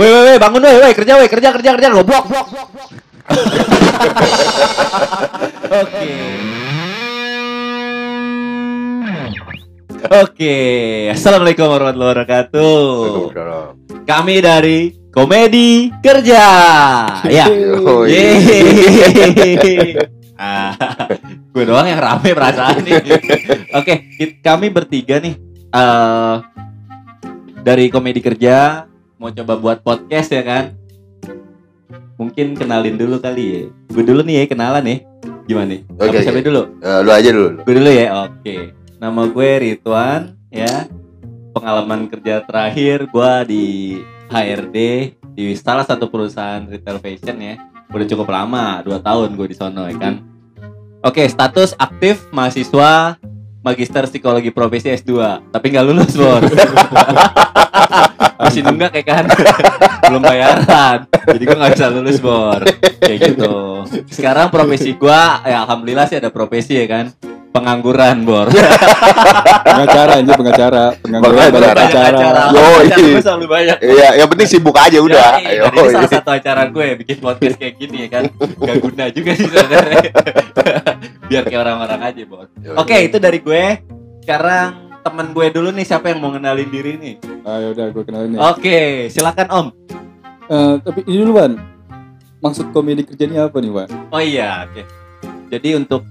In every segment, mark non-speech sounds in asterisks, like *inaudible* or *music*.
Woi, woi, woi, bangun woi, woi, kerja woi, kerja, kerja, kerja, goblok. Oke. Oke, assalamualaikum warahmatullahi wabarakatuh. Kami dari Komedi Kerja. *laughs* Ya. Oh, iya. *laughs* Ah, gue doang yang rame perasaan nih. Oke, kami bertiga nih eh dari Komedi Kerja mau coba buat podcast ya kan. Mungkin kenalin dulu kali ya. Gue dulu nih ya kenalan nih. Gimana nih? Oke, Apa siapa dulu? Eh, lu aja dulu. Gue dulu ya. Oke. Nama gue Ridwan ya. Pengalaman kerja terakhir gue di HRD di salah satu perusahaan retail fashion ya. Udah cukup lama, 2 tahun gue di sono ya kan. Oke, status aktif mahasiswa Magister Psikologi Profesi S2, tapi nggak lulus, Bor. *laughs* Masih nunggak ya kan? Belum bayaran. Jadi gue nggak bisa lulus, Bor. Kayak gitu. Sekarang profesi gua ya alhamdulillah sih ada profesi ya kan. Pengangguran, Bor. *laughs* pengacara anjir pengacara pengangguran Pengacara. banyak acara Yo, Acara iya. gua selalu banyak. Iya, yang penting sibuk aja udah. Yoi, Ayo. dan ini salah satu acara gue ya, bikin podcast kayak gini ya kan. Gak guna juga sih sebenarnya. *laughs* Biar kayak orang-orang aja, Bor. Yo, Oke, itu dari gue. Sekarang temen gue dulu nih siapa yang mau kenalin diri nih? ayo udah gue kenalin ya Oke, silakan Om. Eh, tapi ini dulu Wan maksud komedi kerjanya apa nih Wan Oh iya, oke. Jadi untuk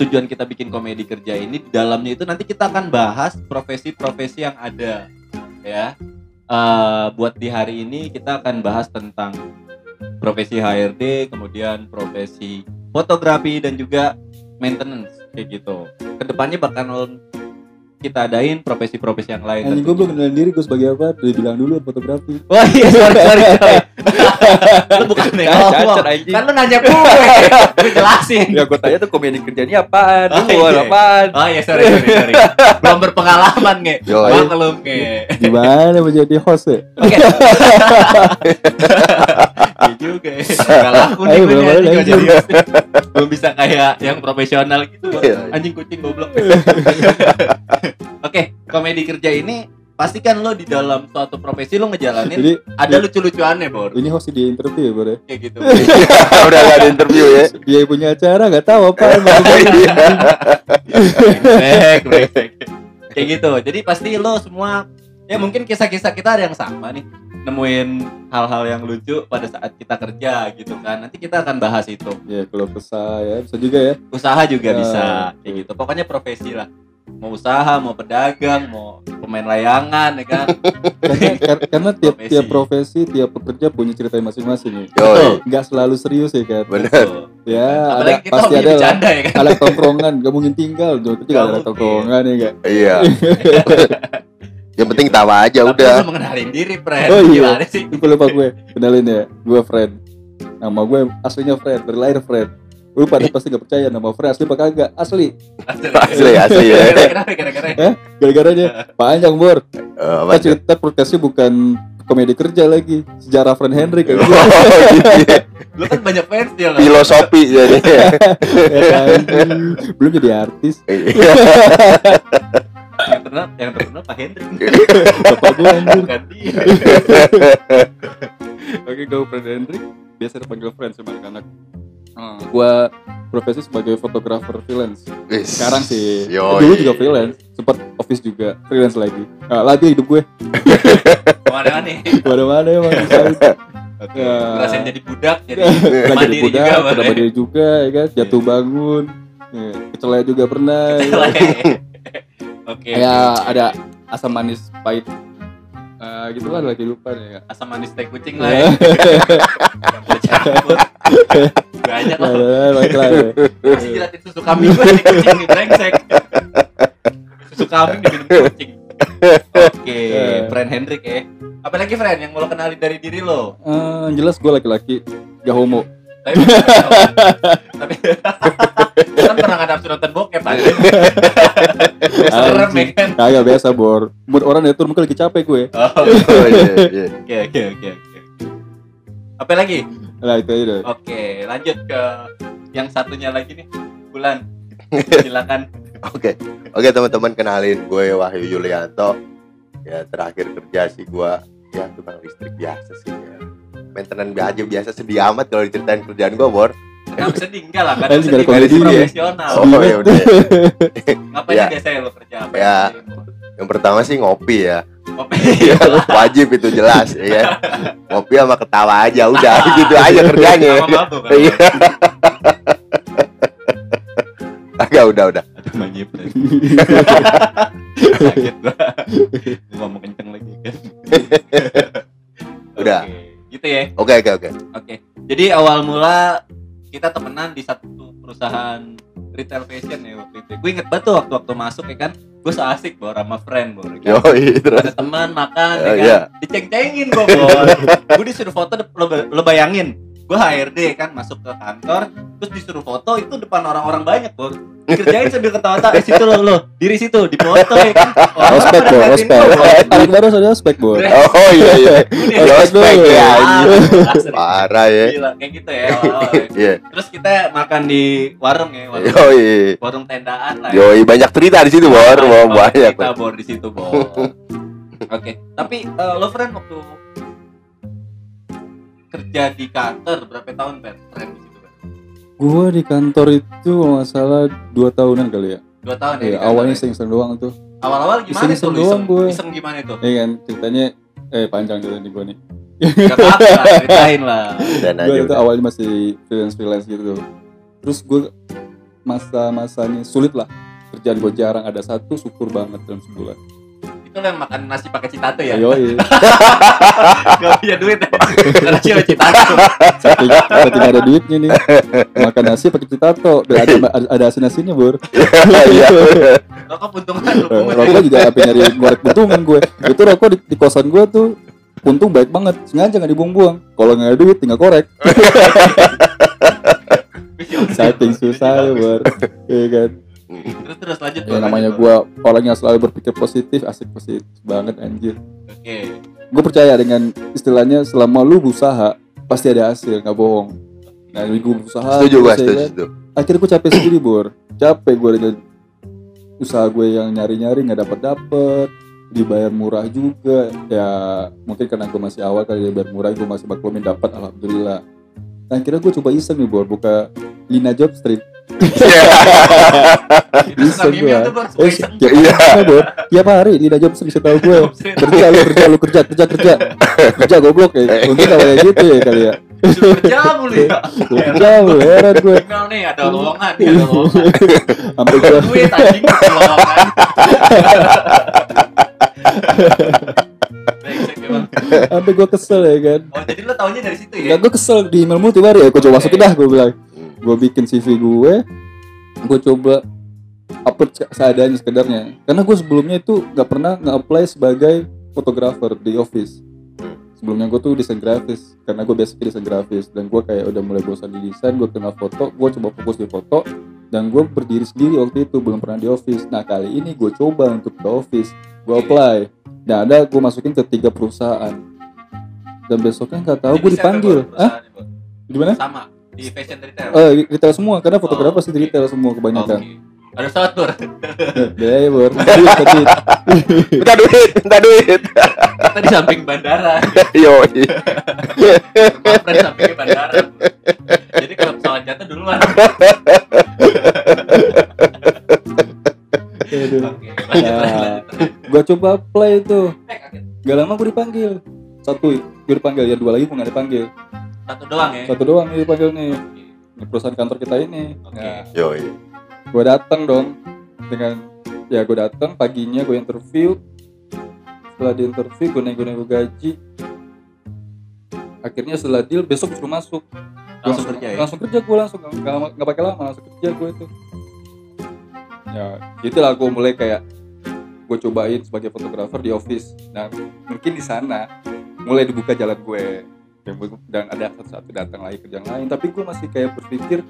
tujuan kita bikin komedi kerja ini di dalamnya itu nanti kita akan bahas profesi-profesi yang ada, ya. Eh, buat di hari ini kita akan bahas tentang profesi HRD, kemudian profesi fotografi dan juga maintenance kayak gitu. Ke depannya bakal kita adain profesi-profesi yang lain. Anjing gue belum kenalin diri gue sebagai apa udah bilang dulu fotografi Oh iya, sorry, sorry, sorry. *laughs* lu bukan yang cacat, anjing. Kan lu nanya gue, *laughs* gue jelasin. Ya gue tanya tuh komedi kerjanya apaan? Oh, Lu iya. apaan? Oh iya sorry sorry sorry. Belum berpengalaman nge. Yo, Maklum nge. gimana menjadi host ya Oke. *laughs* Iya juga. ya. *laughs* Gak laku nih Ayo, gue nih, gak jadi. Belum bisa kayak yang profesional gitu. Iya. Anjing kucing goblok. *laughs* Oke, komedi kerja ini pastikan lo di dalam suatu profesi lo ngejalanin jadi ada lucu-lucuannya bor ini host di interview ya Bor ya kayak gitu *laughs* udah gak ada interview ya. dia punya acara nggak tahu apa brengsek brengsek kayak gitu jadi pasti lo semua ya mungkin kisah-kisah kita ada yang sama nih. Nemuin hal-hal yang lucu pada saat kita kerja gitu kan. Nanti kita akan bahas itu. Ya kalau kesah ya bisa juga ya. Usaha juga Ya, bisa kayak gitu. Pokoknya profesi lah. Mau usaha mau pedagang mau pemain layangan ya kan? Karena, *laughs* kar- karena tiap Profesi. tiap profesi. tiap pekerja punya cerita masing-masing ya. Nggak selalu serius ya kan bener. Betul. ya ada, apalagi pasti ada lah. bercanda ya kan? Alat tongkrongan gak mungkin tinggal Nggak juga ada tongkrongan ya gak Iya. *laughs* Yang penting tawa aja Tapi udah. lu mengenalin diri friend Oh, iya. gimana sih? Gue lupa gue. Kenalin ya gue Fred. Nama gue aslinya Fred dari lahir Fred. Lu pada pasti gak percaya nama Fred asli apa kagak? Asli. Asli, *laughs* asli ya. Kenapa gara-gara. Gara-garanya? *laughs* Panjang bor. Apa kita cerita podcastnya bukan komedi kerja lagi. Sejarah Fred Henry kan *laughs* Oh, iya. lu kan banyak fans dia lah Filosofi jadi. Ya kan? belum jadi artis. Iya. Terkenal yang terkenal Pak Hendrik *laughs* bapak gue anjir bukan dia *laughs* Oke, gue Fred Hendrik, biasa dipanggil friend sama anak-anak. Hmm, gua profesi sebagai fotografer freelance. Wis. Sekarang sih, Yoi. dulu juga freelance, sempat office juga, freelance lagi. Ah, lagi hidup gue, *laughs* ke mana nih mana-mana emang. Ya. ngerasain jadi budak jadi Pernah jadi mandiri budak, juga mandiri juga, ya kan, jatuh bangun, ya, kecelaya juga pernah. ya. Oke Ya ada asam manis pahit, Ah, gitulah lah kehidupan ya. asam manis teh kucing lah. Ya *laughs* banyak Lah, baiklah, ya. masih jilatin susu kambing gue nih kucing nih brengsek. Susu kambing diminum kucing. Oke friend Hendrik ya apalagi friend yang mau lo kenalin dari diri lo? Eh, jelas gue laki-laki, gak homo. tapi tapi *laughs* kan pernah ngadap nonton bokep kan *laughs* serem ya kan Kagak biasa bor. Mood orang itu mungkin lagi capek gue. oh *laughs* Oh, iya, iya. oke oke oke oke apa lagi Nah itu aja oke lanjut ke yang satunya lagi nih bulan *laughs* silakan Oke, oke teman-teman kenalin gue Wahyu Yulianto. Ya terakhir kerja sih gue ya tukang listrik biasa sih. Ya. maintenance aja biasa sedih amat kalau diceritain kerjaan gua bor Kenapa sedih enggak lah kan komedi versi ya. profesional. oh ya udah ya. Ngapain Ya. biasanya lo kerja apa? Ya. yang pertama sih ngopi ya Kopi. *laughs* wajib itu jelas ya kan ngopi sama ketawa aja udah *laughs* gitu aja kerjanya kan? Iya. *laughs* agak udah udah. Kaget gua. Gua ngomong kenceng lagi kan. Udah. Gitu ya. oke oke oke Oke. Jadi awal mula kita temenan di satu perusahaan retail fashion ya waktu itu. Gue inget banget tuh waktu-waktu masuk ya kan. Gue so asik bor sama friend bor. ya kan? yoi terus Ada teman makan ya Oh, kan. iya. Diceng-cengin gue bor. gue disuruh foto lo, lo bayangin. Gue HRD kan masuk ke kantor terus disuruh foto itu depan orang-orang banyak bor. Dikerjain sambil ketawa-tawa. Eh situ lo lo diri situ di foto ya kan. *laughs* Orang Ospek bor, ngeliatin ospek. Bor. Paling baru ada ospek bor. *laughs* oh iya iya *laughs* Udah, Ya, ospek ya anjing. sering. parah ya Gila, kayak gitu ya ya. iya Terus kita makan di warung ya, warung, yoi warung tendaan lah. ya. yoi banyak cerita di situ bor mau banyak Kita bor di situ bor. Oke, tapi eh, lo friend waktu kerja di kantor berapa tahun Ben? Friend di situ Ben? Gua di kantor itu kalau nggak salah dua tahunan kali ya. Dua tahun ya. Iya, di kantor awalnya ya? iseng-iseng doang tuh. Awal-awal gimana iseng-iseng tuh? doang Iseng, gue. iseng gimana itu? Iya kan ceritanya eh panjang dulu nih gua nih. Gak apa-apa lah, *laughs* ceritain lah. dan Gue itu awalnya masih freelance freelance gitu. Terus gue masa-masanya sulit lah. Kerjaan gue jarang ada satu syukur banget dalam sebulan. Itu yang makan nasi pakai citato ya? Yoi. *laughs* Gak punya duit ya? Nasi pakai citato. Saking saking ada duitnya nih. Makan nasi pakai citato. Ada ada, ada asin asinnya bur. iya *laughs* Rokok puntungan lu. Eh, rokok juga apa nyari ngorek buntungan gue. Itu rokok di, di kosan gue tuh untung baik banget. Sengaja nggak dibuang-buang. Kalau nggak ada duit tinggal korek. *laughs* Saking susah ya bur. Iya kan. Terus terus lanjut. Ya namanya gue orang yang selalu berpikir positif, asik positif banget anjir. Oke. gue percaya dengan istilahnya selama lu berusaha pasti ada hasil nggak bohong nah gue berusaha setuju ya setuju kan. setuju akhirnya gue capek sendiri bor capek gue dengan usaha gue yang nyari nyari nggak dapat dapet dibayar murah juga ya mungkin karena gue masih awal kali dibayar murah gue masih maklumin dapat alhamdulillah nah akhirnya gue coba iseng nih bor buka Lina Job Street Tuh Bor, suka eh, tiap, iya. bor tiap hari Job Street bisa tahu gue kerja lu kerja lu kerja kerja kerja. Kerja goblok ya. Mungkin kalau kayak gitu ya kali ya. Kerja mulu ya. kerja lu heran gue Tinggal nih ada lowongan, nih ada lowongan. sampai gue lowongan. Brengsek emang. sampai gue kesel ya kan. Oh jadi lo taunya dari situ ya? Enggak gue kesel di emailmu tiba hari ya. Gue coba masukin dah gue bilang gue bikin CV gue gue coba upload se- seadanya sekedarnya. Karena gue sebelumnya itu nggak pernah nge-apply sebagai fotografer di office. Sebelumnya gue tuh desain grafis karena gue biasa desain grafis. Dan gue kayak udah mulai bosan di desain gue kenal foto gue coba fokus di foto dan gue berdiri sendiri waktu itu belum pernah di office. Nah kali ini gue coba untuk ke office gue apply. Nah ada gue masukin ke tiga perusahaan. Dan besoknya nggak tahu Di gue dipanggil. ah gimana? Sama di fashion retail. Eh, retail semua karena fotografer Oh, sih di retail semua kebanyakan. Oke. Ada saat Bor. Ya ya bor. Duit, duit. minta duit minta duit Kita di samping bandara. *laughs* yo Rumah friend sampingnya bandara. Jadi kalau pesawat jatuh duluan. Oke, lanjut, Nah. Gua coba apply itu. Eh. Gak lama gue dipanggil. Satu gue dipanggil ya dua lagi gue nggak dipanggil. Satu doang ya. Satu doang nih dipanggil nih. Oke. Di perusahaan kantor kita ini. Oke. Nah, yo gue datang dong dengan ya gue datang paginya gue interview. Setelah di interview gue nego-nego gaji. Akhirnya setelah deal besok suruh masuk. Gua Langsung kerja ya. langsung kerja gue langsung nggak nggak- nggak pakai lama langsung kerja gue itu ya itulah gue mulai kayak gue cobain sebagai fotografer di office dan mungkin di sana mulai dibuka jalan gue dan, gua- dan ada satu-satu datang lagi kerjaan lain tapi gue masih kayak berpikir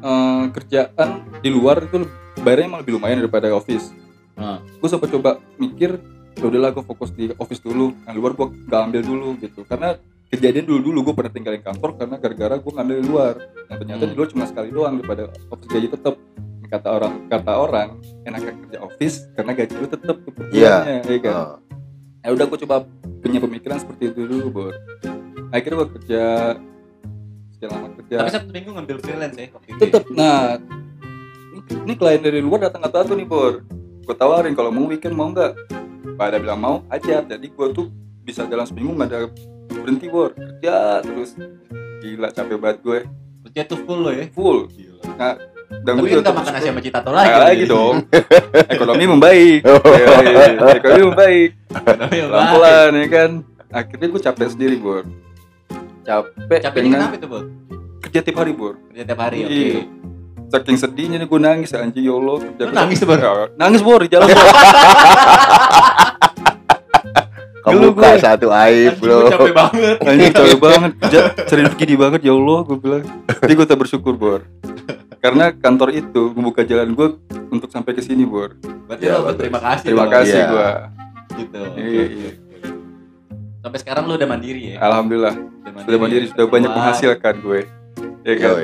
eh, kerjaan di luar itu bayarnya emang lebih lumayan daripada office Hmm. gue sempat coba mikir ya udahlah gue fokus di office dulu yang luar gue gak ambil dulu gitu karena kejadian dulu dulu gue pernah tinggalin kantor karena gara-gara gue ngambil di luar yang ternyata Hmm. di luar cuma sekali doang daripada office gaji tetap kata orang kata orang enakan kerja office karena gaji lu tetap Iya. bulannya, ya kan Oh. Ya udah gue coba punya pemikiran seperti itu dulu bor akhirnya gue kerja sekian lama kerja Tapi Sabtu Minggu ngambil freelance ya waktu itu. ya? tetep nah ini klien dari luar datang kata tuh nih bor gue tawarin kalau mau weekend mau nggak pada bilang mau aja jadi gue tuh bisa jalan seminggu nggak ada berhenti bor kerja terus gila capek banget gue Kerja tuh full lo ya. full Gila. nah dan Tapi gue juga nggak makan nasi sama Citato lagi. lagi, lagi dong ekonomi membaik Oh. *laughs* Ya, ya, ya. ekonomi membaik Ekonomi yang pelan baik. pelan ya kan akhirnya gue capek sendiri bor capek Capeknya dengan kenapa itu, Bor? kerja tiap hari bor Kerja tiap hari, oke. Iya. saking sedihnya nih gue nangis anjing ya Allah kerja Lu nangis, Bor? Ya, nangis bor di jalan Bor. *laughs* Kebuka gue. satu aib lo. gua capek banget. anjing capek *laughs* banget cari rezeki banget ya Allah gue bilang tapi gue tak bersyukur bor karena kantor itu membuka jalan gue untuk sampai ke sini bor Berarti Ya, lo berterima kasih. terima dong. kasih Iya. gue Gitu. Iya, iya. Sampai sekarang lu udah mandiri ya? alhamdulillah sudah mandiri sudah banyak Wah, menghasilkan gue ya kan.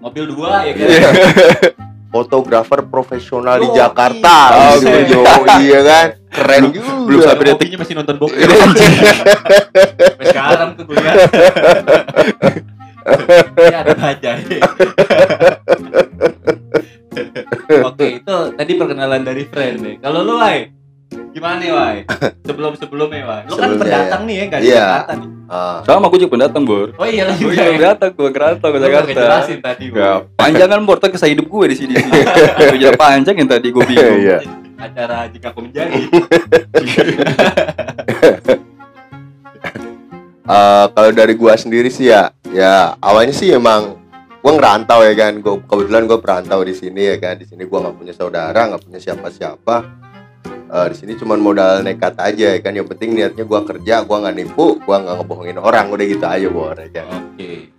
Mobil dua ya kan? Iya. *laughs* Fotografer profesional di. Jakarta. Buset. Yo, iya kan? Keren juga. belum sampai detik masih nonton bokep. Sampai *laughs* sekarang tuh gue lihat. Ya ada *laughs* aja. Oke, itu tadi perkenalan dari friend nih. Kalau lu, Wai, gimana nih, Wai? *laughs* Sebelum sebelumnya, Wai. Lu kan pendatang nih ya, nggak di Iya. Jakarta nih. Ah, sama gue juga pendatang bor Oh iya lagi gue juga pendatang gue kerantau ke Lu Jakarta jelasin tadi, Bor. Gak, panjangan bor tak kisah hidup gue di sini. *laughs* Kerja panjang yang tadi gue bingung. Iya. Acara jika aku menjadi. eh, kalau dari gua sendiri sih ya, ya awalnya sih emang gua ngerantau ya kan. Gua kebetulan gua perantau di sini ya kan. Di sini gua nggak punya saudara, nggak punya siapa-siapa. Eh, di sini cuman modal nekat aja ya kan. Yang penting niatnya gua kerja, gua nggak nipu, gua nggak ngebohongin orang. Udah gitu aja bor ya kan. Oke.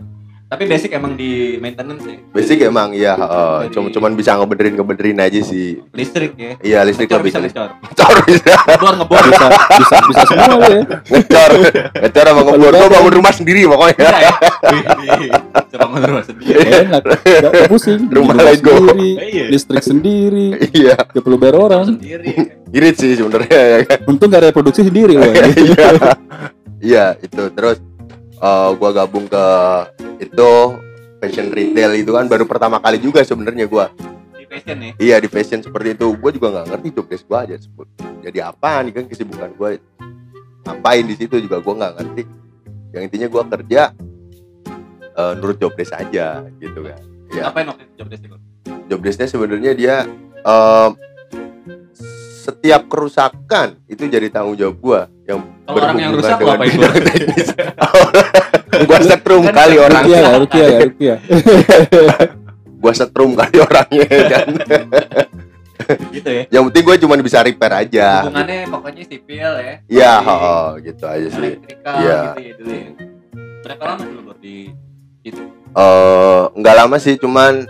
Tapi basic emang di maintenance ya. Basic emang ya, eh, Jadi- cuma cuman bisa ngebenerin ngebenerin aja sih. Listrik ya. Iya listrik Ngecor lebih bisa ngecor. ngecor bisa Ngebor ngebor. Bisa, bisa, bisa semua ya. ngecor ngecor sama ngebor gua bangun rumah sendiri pokoknya Bisa ya. Coba rumah sendiri. Enak, gak pusing. Rumah Rumah Lego. sendiri, Iya. listrik sendiri, iya gak perlu bayar orang. Sendiri. irit sih sebenarnya ya kan Untung gak reproduksi sendiri loh. ya. *laughs* iya iya itu terus eh, gua gabung ke itu fashion retail itu kan baru pertama kali juga sebenarnya gua Di fashion ya. iya di fashion seperti itu gua juga nggak ngerti job desk gua aja sebut jadi apa nih kan kesibukan gua ngapain di situ juga gua nggak ngerti yang intinya gua kerja eh, nurut job desk aja gitu kan Iya. Apa yang waktu itu job desk itu? job desknya sebenarnya dia em, setiap kerusakan itu jadi tanggung jawab gua yang Kalau orang yang berhubungan rusak Bor? teknis. *laughs* gua setrum Kan kali orang Rukia ya, Rukia ya, Rukia. *laughs* gua setrum kali orangnya *laughs* kan Gitu ya. yang penting gua cuma bisa repair aja Hubungannya pokoknya sipil ya. iya Di oh, gitu aja sih Elektrikal Iya. gitu ya dulu ya. Berapa lama dulu Bor di eh nggak lama sih cuman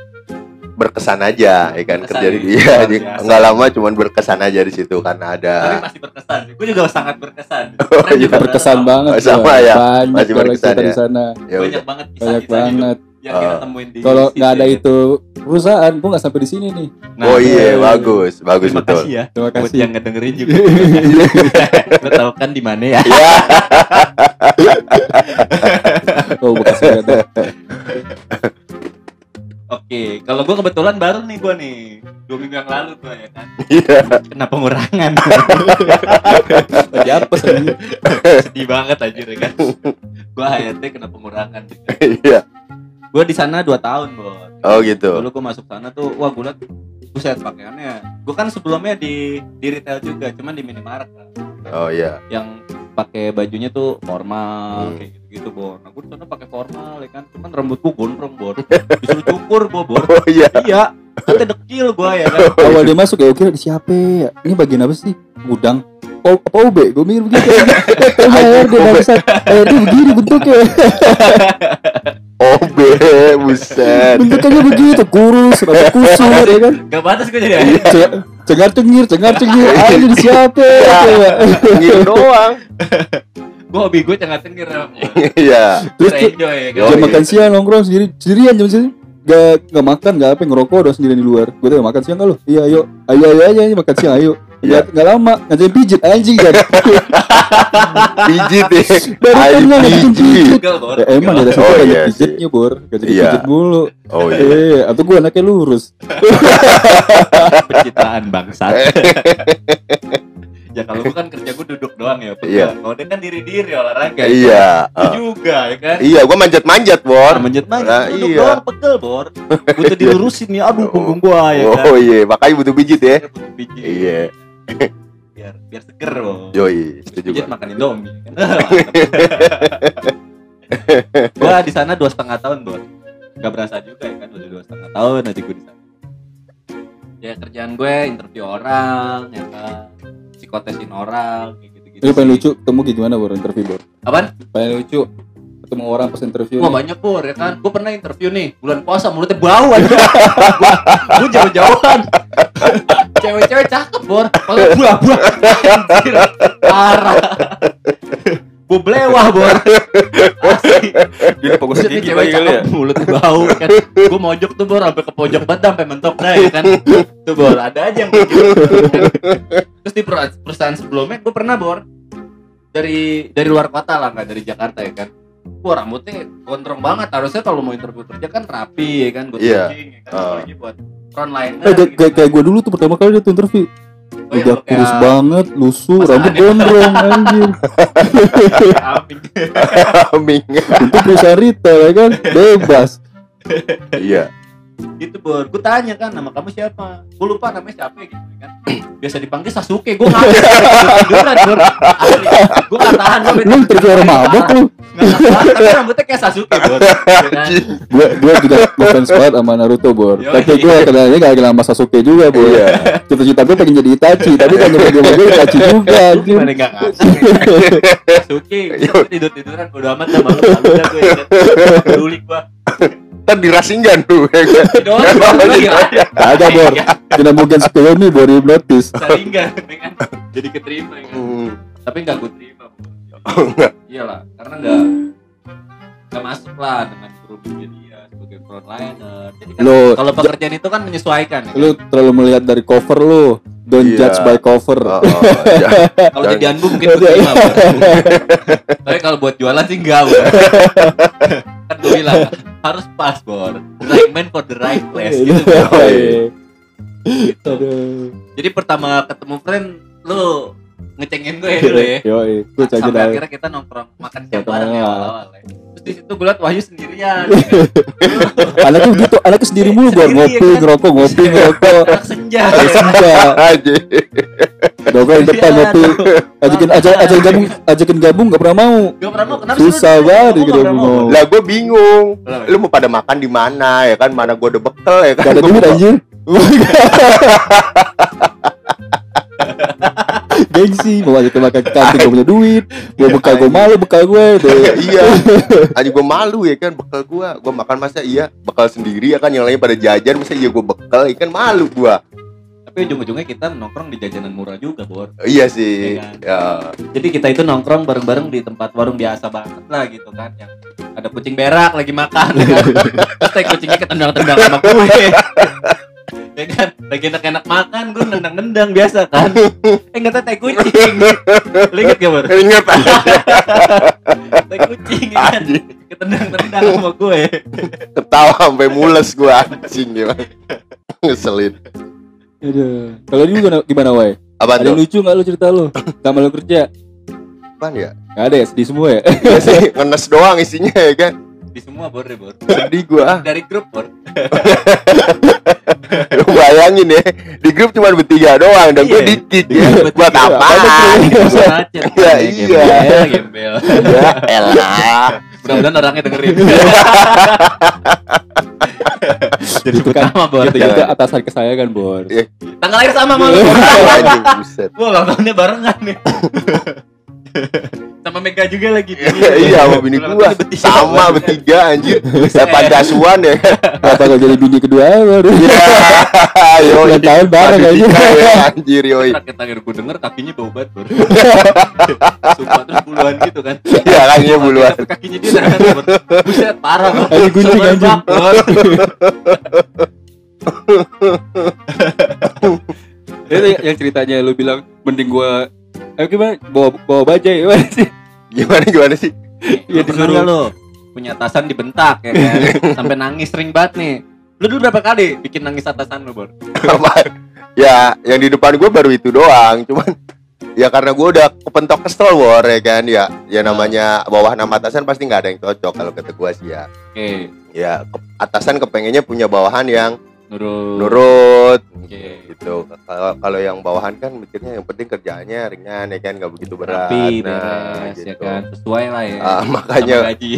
berkesan aja ya kan Berkesan kerja di ya? iya Luar di- biasa. nggak lama cuman berkesan aja di situ karena ada Tapi masih berkesan. Gue juga sangat berkesan. *laughs* Oh, iya. juga Berkesan sama. banget. Sama ya, Banyak masih berkesan ya. di sana. ya Banyak udah banget Banyak banget. yang kita Ah. temuin di Kalau nggak ada ya. itu perusahaan, gua nggak sampai di sini nih. Nah, oh iya iya. bagus bagus Terima betul kasih ya Terima buat kasih. yang ngedengerin juga. *laughs* Lo tau kan di mana ya? ya Oh, nggak *laughs* ada. Oke, kalau gue kebetulan baru nih gue nih. Dua minggu yang lalu tuh ya kan? Iya. Kena pengurangan. Lagi apa sih? sedih banget aja ya kan? Gue HRT kena pengurangan gitu. iya. Gue di sana dua tahun bos oh gitu. Dulu gue masuk sana tuh wah gue liat buset pakaiannya. Gue kan sebelumnya di di retail juga cuman di minimarket. Oh iya. Yang pakai bajunya tuh formal Hmm. kayak gitu gitu bor nah gue di sana pakai formal ya kan. Cuman rambut gue gondrong bor disuruh cukur gue bor *laughs* oh iya. Iya kan dekil gue ya kan. *laughs* Awal dia masuk ya, oke siapa ya? Ini bagian apa sih? Gudang. Oh, apa UB? Gue mikir begitu. *laughs* Eh, HRD bangsat. HRD begini bentuknya. oh be buset Bentuknya begitu, kurus, rambut *laughs* kusut ya kan. gak batas gue jadi Ce- Cengar cengir, cengar cengir. Ah, ini di siapa? Coba. ngir doang *laughs* gue hobi gue cengar cengir iya Terus enjoy ya jam makan siang nongkrong sendiri, sendirian jam sini. Gak, gak makan, gak apa, ngerokok udah sendirian di luar. Gue udah makan siang kalau, iya ayo, ayo ayo ayo, ayo makan siang ayo. Iya. Gak, gak lama, ngajarin pijit anjing kan. *laughs* pijit ya Baru kan nggak ngajakin pijit. Ya, emang ada situ Oh, banyak iya sih. pijitnya bor Gak jadi Iya. pijit mulu oh iya Eh, atau gue anaknya lurus *laughs* pencitraan bangsat. ya kalau gua kan kerja gua duduk doang ya. Iya. Kalau dia kan diri-diri olahraga. iya Itu ah. juga ya kan. iya gua manjat-manjat bor Nah, manjat manjat Nah, duduk iya. doang pegel bor. Butuh *laughs* dilurusin nih. Aduh punggung gua ya kan. oh iya makanya butuh pijit ya Butuh pijit. iya *laughs* Biar biar seger bor. yoi setuju Pijit gua makan indomie. Kan? *laughs* gua di sana dua setengah tahun bor. Gak berasa juga ya kan udah dua setengah tahun aja gua di sana. Ya kerjaan gue interview orang ya kan psikotesin orang kayak gitu-gitu. Lu paling lucu ketemu gimana bor interview bor Apaan? Paling lucu ketemu orang pas interview Wah nih. banyak bor ya kan. Gue pernah interview nih bulan puasa mulutnya bau aja. *laughs* Gue jauh-jauhan. Cewek-cewek cakep bor. Kalau buah buah anjir parah. Gue belewah bor. Asli. Jadi fokus nih tinggi cewek kali ya. cakep mulutnya bau kan. Gue mojok tuh bor sampai ke pojok banget sampai mentok dah ya kan. Tuh bor ada aja yang kayak gitu. Terus di perusahaan, perusahaan sebelumnya gue pernah bor dari dari luar kota lah nggak dari Jakarta ya kan. Wah rambutnya gondrong banget harusnya kalau mau interview kerja kan rapi ya kan gue Iya. ya kan Ah. apalagi buat frontliner Eh, kayak, gitu kayak, kan. kayak gue dulu tuh pertama kali dia tuh interview Oh iya, Udah kayak kurus banget, lusuh, rambut gondrong anjir *laughs* Amin. *laughs* Aming. Itu perusahaan retail ya kan, *laughs* bebas iya gitu bor gue tanya kan nama kamu siapa gue lupa namanya siapa gitu kan biasa dipanggil Sasuke gue nggak tiduran bor gue nggak tahan gue Lu orang mabok lu nggak tahan tapi rambutnya kayak Sasuke bor Ya kan? Gue gue juga ngefans banget sama Naruto bor. Tapi gue kenalnya gak kenal sama Sasuke juga bor Iya. Cita-cita gue pengen jadi Itachi Tapi kan nyampe gue gue Itachi juga Gue nggak ngasih Sasuke gue tidur tiduran udah amat malu dah gue ya kan. Nggak peduli gue Ntar dirasingkan tuh ya kan? gue lagi ada Kagak bor Kena mungkin Tsukuyomi bor hipnotis saringan ya kan jadi keterima ya kan Hmm. tapi nggak gue terima. Oh, enggak. iyalah karena nggak nggak masuk lah dengan kerudungnya dia sebagai frontliner jadi kan Lo kalau pekerjaan itu kan menyesuaikan ya kan? Lu terlalu melihat dari cover lu Don't Iya. judge by cover Oh, oh, ya. *laughs* kalau jangan- jadi anbu mungkin gue terima Bor. tapi kalau buat jualan sih enggak *laughs* kan gue bilang harus pas bor right man for the right place gitu Bor. Gitu. Aduh. jadi pertama ketemu friend lu ngecengin gue dulu ya Yoi, gue aja sampai akhirnya kita nongkrong makan siang bareng ya awal-awal ya. Terus di situ gue liat Wahyu sendirian *laughs* Anaknya gitu, anaknya sendiri mulu gua Sendiri, ngopi, kan? ngerokok, ngopi, ngerokok. anak senja senja, Aja. nongkrong di depan Iya, ngopi. Ajakin aja ajakin gabung, ajakin gabung gak pernah mau. Gak pernah mau kenapa Susah banget gitu mau. Lah gue bingung. Lu mau pada makan di mana ya kan? Mana gue udah bekel ya kan? Gak ada duit anjir. *laughs* *laughs* Gengsi, mau ajakin makan kantin gak punya duit. Gua bekal gua malu, bekal gue. *laughs* Tuh. iya. Aja gue malu ya kan bekal gue. Gue makan masa iya bekal sendiri ya kan yang lain pada jajan masa iya gue bekal ya kan malu gue. tapi ujung-ujungnya kita nongkrong di jajanan murah juga bor Iya sih. Iya kan? Ya. jadi kita itu nongkrong bareng-bareng di tempat warung biasa banget lah gitu kan yang ada kucing berak lagi makan ya *laughs* kan? terus kucingnya ketendang-tendang sama gue ya kan lagi enak-enak makan gue nendang-nendang biasa kan eh nggak tahu teh kucing *laughs* lu inget gak bor Ingat *laughs* teh kucing ya kan ketendang-tendang sama gue ketawa sampai mules gue anjing ya. Ngeselin. Aduh. Kalau lu gimana, gimana Wai? Apa Ada lucu gak lu cerita lu? Sama lu kerja? Apaan ya? Gak ada ya, sedih semua ya? Ya sih *laughs* ngenes doang isinya ya kan. Di semua bor deh bor. Sedih gue ah. dari grup bor. *laughs* Lu bayangin ya di grup cuma bertiga doang dan gue Iya. dikit. Ya buat apaan macet. Iya, gembel ya elah *laughs* mudah-mudahan orangnya dengerin. *laughs* Jadi Itu kan- pertama bor Gitu gitu atasan ke saya kan, Bor. tanggal lahir sama malu Wah, ulang tahunnya barengan nih. Sama Mega juga lagi. *laughs* iya sama bini gua bertiga. sama bertiga anjir saya pancasuan ya kan Kenapa gak jadi bini kedua baru? yo Ulang tahun bareng aja. ya *laughs* anjir yoi Terakhir terakhir gue denger kakinya bau banget bor. *laughs* Sumpah terus buluan gitu kan. ya kan iya buluan Tapi Kakinya dia. Buset parah. Lagi gunting, Bor. Itu yang ceritanya lu bilang mending gua Eh gimana? Bawa bawa bajai gimana sih? Gimana gimana sih? Iya, pernah disuruh. lo punya atasan dibentak ya kan *laughs* sampai nangis sering banget nih lu dulu berapa kali bikin nangis atasan lu bor ya yang di depan gue baru itu doang cuman ya karena gue udah kepentok kesel war ya kan ya ya namanya bawah nama atasan pasti nggak ada yang cocok kalau kata gue sih ya oke ya ke- atasan kepengennya punya bawahan yang nurut. Nurut. Oke. Gitu. Kalau kalau yang bawahan kan mikirnya yang penting kerjaannya ringan ya kan? Nggak begitu berat. Rapi nah beres ya gitu. kan? Sesuai lah ya. Ah, sama makanya. gaji.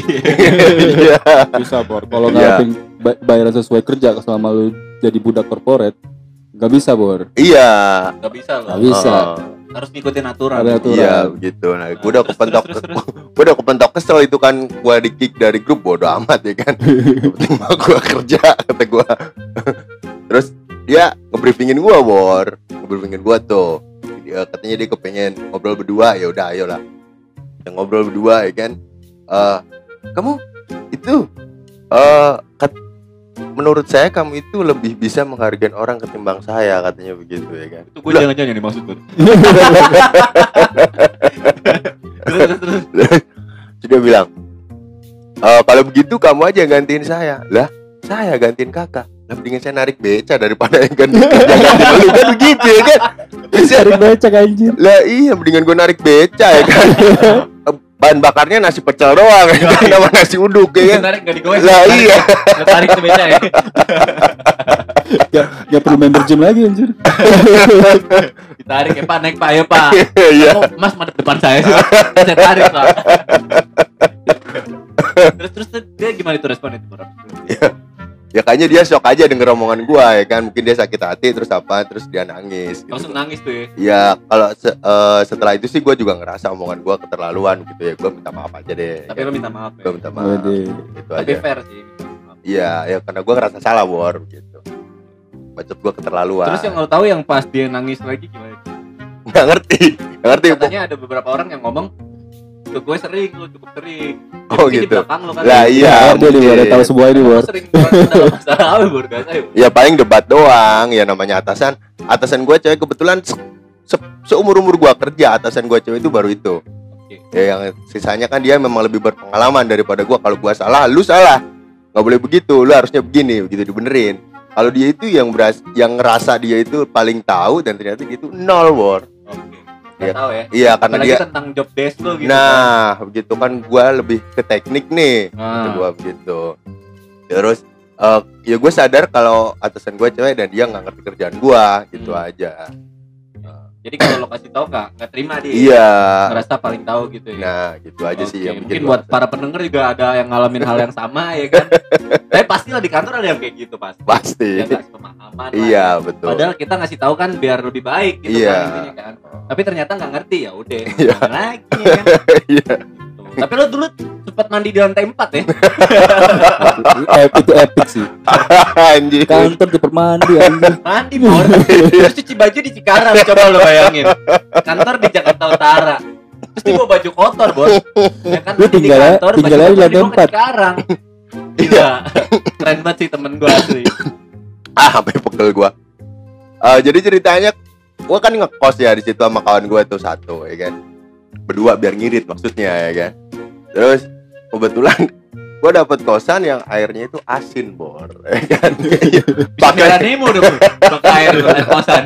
*laughs* Iya. Bisa bor. Kalau nggak Iya. pengen ba- bayaran sesuai kerja selama lu jadi budak korporat, nggak bisa bor. iya. Nggak bisa loh Nggak bisa. Oh, harus ngikutin aturan. Ada aturan. iya begitu. Nah gue udah Terus, kepentok terus, terus, terus. gue udah kepentok kesel itu kan gue di kick dari grup bodo amat ya kan? Penting mah gue kerja kata gue *laughs* terus dia ngebriefingin gue bor. Ngebriefingin gue tuh. Dia katanya dia kepengen ngobrol berdua. Ya udah ayolah. Kita ngobrol berdua ya kan? Eh, kamu itu eh kat- menurut saya kamu itu lebih bisa menghargai orang ketimbang saya katanya begitu ya kan itu gue jangan-jangan yang dimaksud bor *laughs* terus terus terus Terus dia bilang, "Eh, kalau begitu kamu aja yang gantiin saya. Lah, saya gantiin kakak. Lah mendingan saya narik beca daripada yang ganti *laughs* kerja ganti lu kan begitu ya kan. Bisa. Cari becak anjir. Lah iya mendingan gue narik beca ya kan. *laughs* Bahan bakarnya nasi pecel doang *laughs* ya kan sama nasi uduk ya kan. tarik nggak digoyang Lah iya. nggak tarik tuh beca ya *laughs* Gak, gak perlu member gym lagi anjir. *laughs* ditarik ya pak naik pak ayo pak Iya. Mas madep depan saya sih saya tarik pak terus terus dia gimana itu responnya itu Bor? Ya kayaknya dia shock aja denger omongan gua ya kan. Mungkin dia sakit hati terus apa terus dia nangis gitu. langsung nangis tuh ya Ya kalau se- eh, setelah itu sih gue juga ngerasa omongan gue keterlaluan gitu ya. Gue minta maaf aja deh. tapi lo minta maaf gue ya minta maaf. Waduh. Gitu tapi aja. fair sih. Iya, ya karena gue ngerasa salah war gitu. Bacot gue keterlaluan. terus yang lo tahu yang pas dia nangis lagi gimana nggak ngerti, nggak ngerti. katanya ada beberapa orang yang ngomong ke gue sering lo cukup sering Oh, mungkin di gitu. belakang lo kan Lah iya, Ya, dia mungkin. udah tahu semua ini bor. sering masalah bor Ya paling debat doang, ya namanya atasan. Atasan gue cewek kebetulan se seumur umur gue kerja atasan gue cewek itu baru itu. Oke. Ya yang sisanya kan dia memang lebih berpengalaman daripada gue. Kalau gue salah, lu salah. Nggak boleh begitu, lu harusnya begini, begitu dibenerin. Kalau dia itu yang beras, yang ngerasa dia itu paling tahu dan ternyata dia itu nol war. Oke Iya. Gak tahu ya Iya karena apalagi dia tentang job desk lo gitu kan. Nah, begitu kan gua lebih ke teknik nih. Gua begitu. Terus eh, ya gue sadar kalau atasan gue cewek dan dia nggak ngerti kerjaan gua gitu Hmm. aja. Jadi kalau lo kasih tahu kak nggak terima dia Iya. ngerasa paling tahu gitu ya Nah, gitu aja sih Oke, yang mungkin buat para pendengar juga ada yang ngalamin hal yang sama ya kan *laughs* tapi pastilah di kantor ada yang kayak gitu pasti pasti. yang kasih pemahaman lah Iya, ya. betul. padahal kita ngasih tahu kan biar lebih baik gitu Iya. kan kan tapi ternyata nggak ngerti ya udah Iya. lagi ya kan *laughs* Iya. Tapi lo dulu sempat mandi di lantai 4 ya *laughs* Eh, itu epic sih. *laughs* Anjir. Kantor di permandi anjir. mandi bor terus cuci baju di Cikarang coba lo bayangin kantor di Jakarta Utara terus dia bawa baju kotor bor ya kan Lu mandi di tinggal- kantor baju tinggal di lantai dibawa ke empat. Cikarang *laughs* Iya, keren banget sih temen gue asli. Ah, sampai pegel gua. Eh, jadi ceritanya gua kan ngekos ya di situ sama kawan gua tuh satu ya kan. Berdua biar ngirit maksudnya ya kan. Terus kebetulan *laughs* gua dapet kosan yang airnya itu asin bor. *laughs* Ya kan? Miara pakai Nemo dong, pakai air air kosan.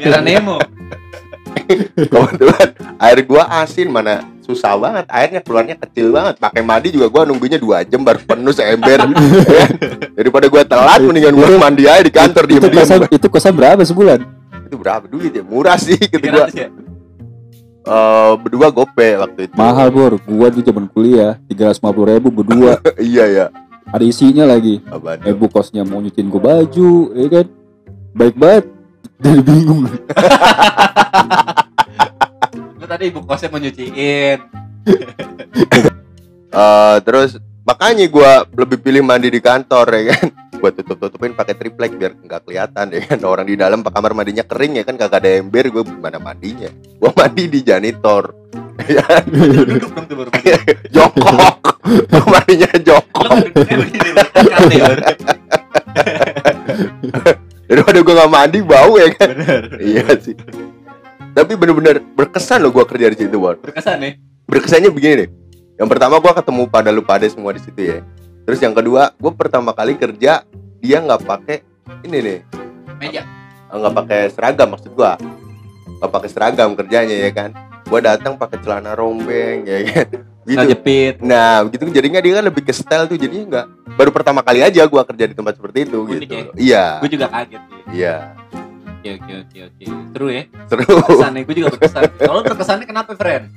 Miara *laughs* Nemo. kebetulan air gua asin mana susah banget. Airnya keluarnya kecil banget. Pakai mandi juga gua nunggunya dua jam baru penuh seember. Ya. daripada gua telat mendingan gua mandi aja di kantor diem Itu kosan itu kosan berapa sebulan? itu berapa? Duit ya? Murah sih kata gua. 300 ya? Eh, berdua gope waktu itu Mahal bor. Gua di zaman kuliah 350 ribu berdua. *laughs* iya ya Ada isinya lagi. Apaan Eh tuh? bu kosnya mau nyuciin gua baju, ya kan? Baik banget. *laughs* Jadi bingung. Lu tadi ibu kosnya mau nyuciin. *laughs* Eh, terus makanya gua lebih pilih mandi di kantor ya kan? Gua tutup tutupin pakai triplek biar nggak kelihatan ya kan? Orang di dalam pak kamar mandinya kering ya kan? Kagak ada ember gua gimana mandinya? Gua mandi di janitor Duduk dong tuh baru *laughs* jongkok. Mandinya jongkok. Kan duduknya begini lu. Kate, Bor. *laughs* daripada gua nggak mandi bau ya kan? Bener. iya sih. Tapi bener-bener berkesan loh gua kerja di situ Berkesan nih. berkesannya begini nih yang pertama gua ketemu pada lu pada semua di situ ya. Terus yang kedua gua pertama kali kerja dia nggak pakai ini nih. Meja. eh, nggak pakai seragam maksud gua. Nggak pakai seragam kerjanya ya kan. Gua datang pakai celana rombeng ya kan. Nah, *laughs* gitu jepit. nah begitu jadinya dia kan lebih ke style tuh jadinya nggak. Baru pertama kali aja gua kerja di tempat seperti itu Unik gitu. ya? iya. Gue juga kaget iya Oke oke oke oke. Seru ya. seru Berkesan nih. Gue juga berkesan. *laughs* Kalau berkesannya kenapa, friend?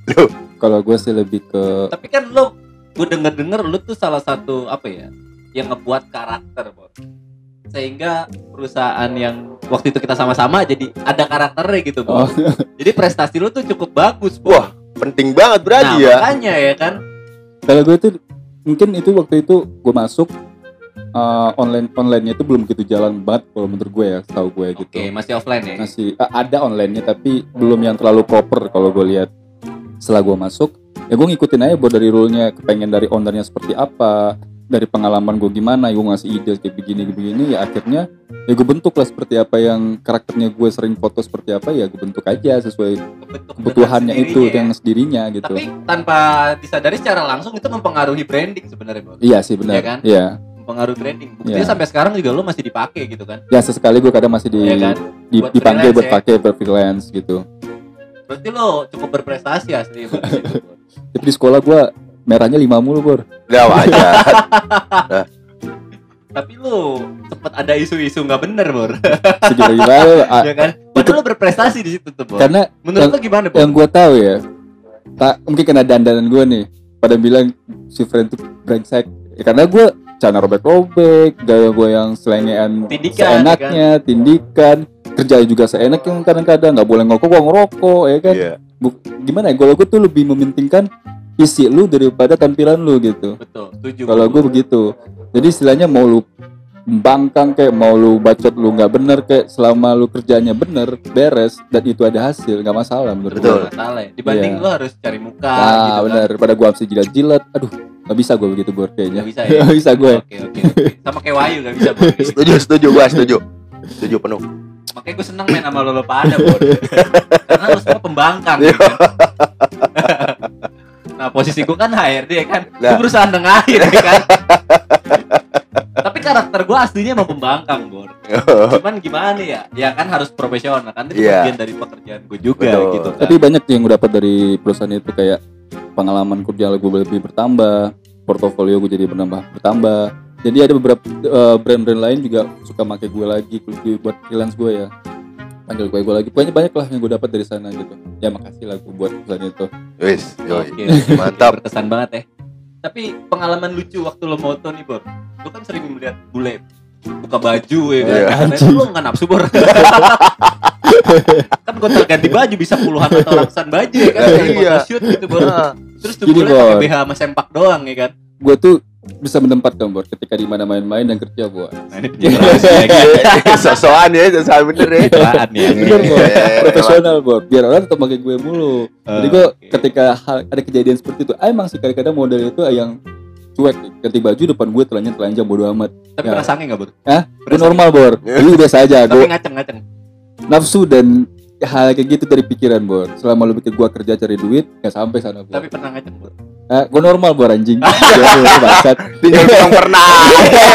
Kalau gue sih lebih ke Tapi kan lo, gue denger denger lo tuh salah satu apa ya, yang ngebuat karakter, Bor. Sehingga perusahaan yang waktu itu kita sama-sama jadi ada karakternya gitu, Bor. Oh. *laughs* Jadi prestasi lo tuh cukup bagus, Bor. Wah, penting banget nah, berarti ya makanya ya kan. kalau gue itu mungkin itu waktu itu gue masuk uh, online onlinenya itu belum begitu jalan banget kalau menurut gue ya tahu gue gitu Oke, masih offline ya. masih uh, ada onlinenya tapi belum yang terlalu proper kalau gue lihat setelah gue masuk ya gue ngikutin aja buat dari rule-nya kepengen dari ownernya seperti apa dari pengalaman gue gimana gue ngasih ide kayak begini begini ya akhirnya ya gue bentuk lah seperti apa yang karakternya gue sering foto seperti apa ya gue bentuk aja sesuai Kebentuk kebutuhannya itu sendirinya yang ya. sendirinya gitu Tapi tanpa disadari secara langsung itu mempengaruhi branding sebenarnya, iya sih benar Iya kan? iya Mempengaruhi branding. Buktinya Iya. sampai sekarang juga lo masih dipakai gitu kan. ya sesekali gue kadang masih di, Iya kan? di- Buat dipanggil buat ya. pakai buat freelance gitu Berarti lo cukup berprestasi asli *laughs* tapi di sekolah gue merahnya lima mulu bor udah wajar *laughs* Tapi lo sempet ada isu-isu nggak bener, Bor. *laughs* gimana ah, ya kan? Padahal lo berprestasi di situ tuh, Bor. karena Menurut lo gimana, Bor? yang gue tahu ya tak mungkin kena dandanan gue nih pada bilang si friend tuh brengsek ya, karena gue cana robek-robek gaya gue yang selengean Tindikan, seenaknya tindikan. Kerja juga seenak yang kadang-kadang nggak boleh ngokok gue ngerokok ya kan? Bu- gimana ya kalau gue tuh lebih mementingkan isi lu daripada tampilan lu gitu. Betul, setuju. kalau gue begitu. Jadi istilahnya mau lu bangkang kayak mau lu bacot lu nggak bener kayak selama lu kerjanya bener beres dan itu ada hasil nggak masalah menurut Betul. gue masalah ya. Dibanding Iya. lo harus cari muka ah gitu kan. bener pada gua mesti jilat-jilat aduh nggak bisa gue begitu bor kayaknya Nggak bisa *laughs* ya? Nggak bisa gue Oke, oke, oke. Sama kayak Wahyu gak bisa, Bor. setuju setuju gua setuju setuju penuh Makanya gue seneng main sama lo, lo pada, Bor. Karena lo semua pembangkang, gitu kan. nah, posisi gue kan HRD ya kan. Gue Nah. berusaha nengahin ya kan. Karakter gue aslinya emang pembangkang, Bor. *laughs* Cuman gimana ya? Ya kan harus profesional kan itu Iya. bagian dari pekerjaan gue juga Betul. gitu kan. tapi banyak yang gue dapat dari perusahaan itu kayak pengalaman kerja gue lebih bertambah portofolio gue jadi bertambah bertambah jadi ada beberapa eh, brand-brand lain juga suka pakai gue lagi buat freelance gue ya panggil gue gue lagi pokoknya banyak lah yang gue dapat dari sana gitu ya makasih lah gue buat perusahaan itu wis Oke, oke, Mantap. Berkesan banget ya. Tapi pengalaman lucu waktu lo moto nih, Bor. Lo kan sering melihat bule buka baju ya kan. Karena itu lo nggak nafsu, Bor. kan gonta ganti baju bisa puluhan atau *laughs* ratusan baju ya kan kayak Iya. photoshoot gitu, Bor. Terus tuh Gini, bule pakai. BH sama sempak doang ya kan. gue tuh bisa menempatkan bor ketika di mana main-main dan kerja gue Nah, ini *laughs* penjelasan ya, sosokan ya sosokan bener ya ya. bener Iya, profesional bor biar orang tetap pakai gue mulu jadi gue Oke. ketika hal, ada kejadian seperti itu emang sih kadang-kadang model itu yang cuek ganti baju depan gue telanjang telanjang bodo amat Tapi Ya. sange nggak, Bor? Hah? gue normal bor Iya. itu biasa aja Tapi gue ngaceng-ngaceng. nafsu dan hal kayak gitu dari pikiran bor selama lu bikin gue kerja cari duit nggak sampai sana bor Tapi pernah ngaceng, Bor. Ah, gue normal bor anjing *laughs* Gue bangsat tinggal bilang pernah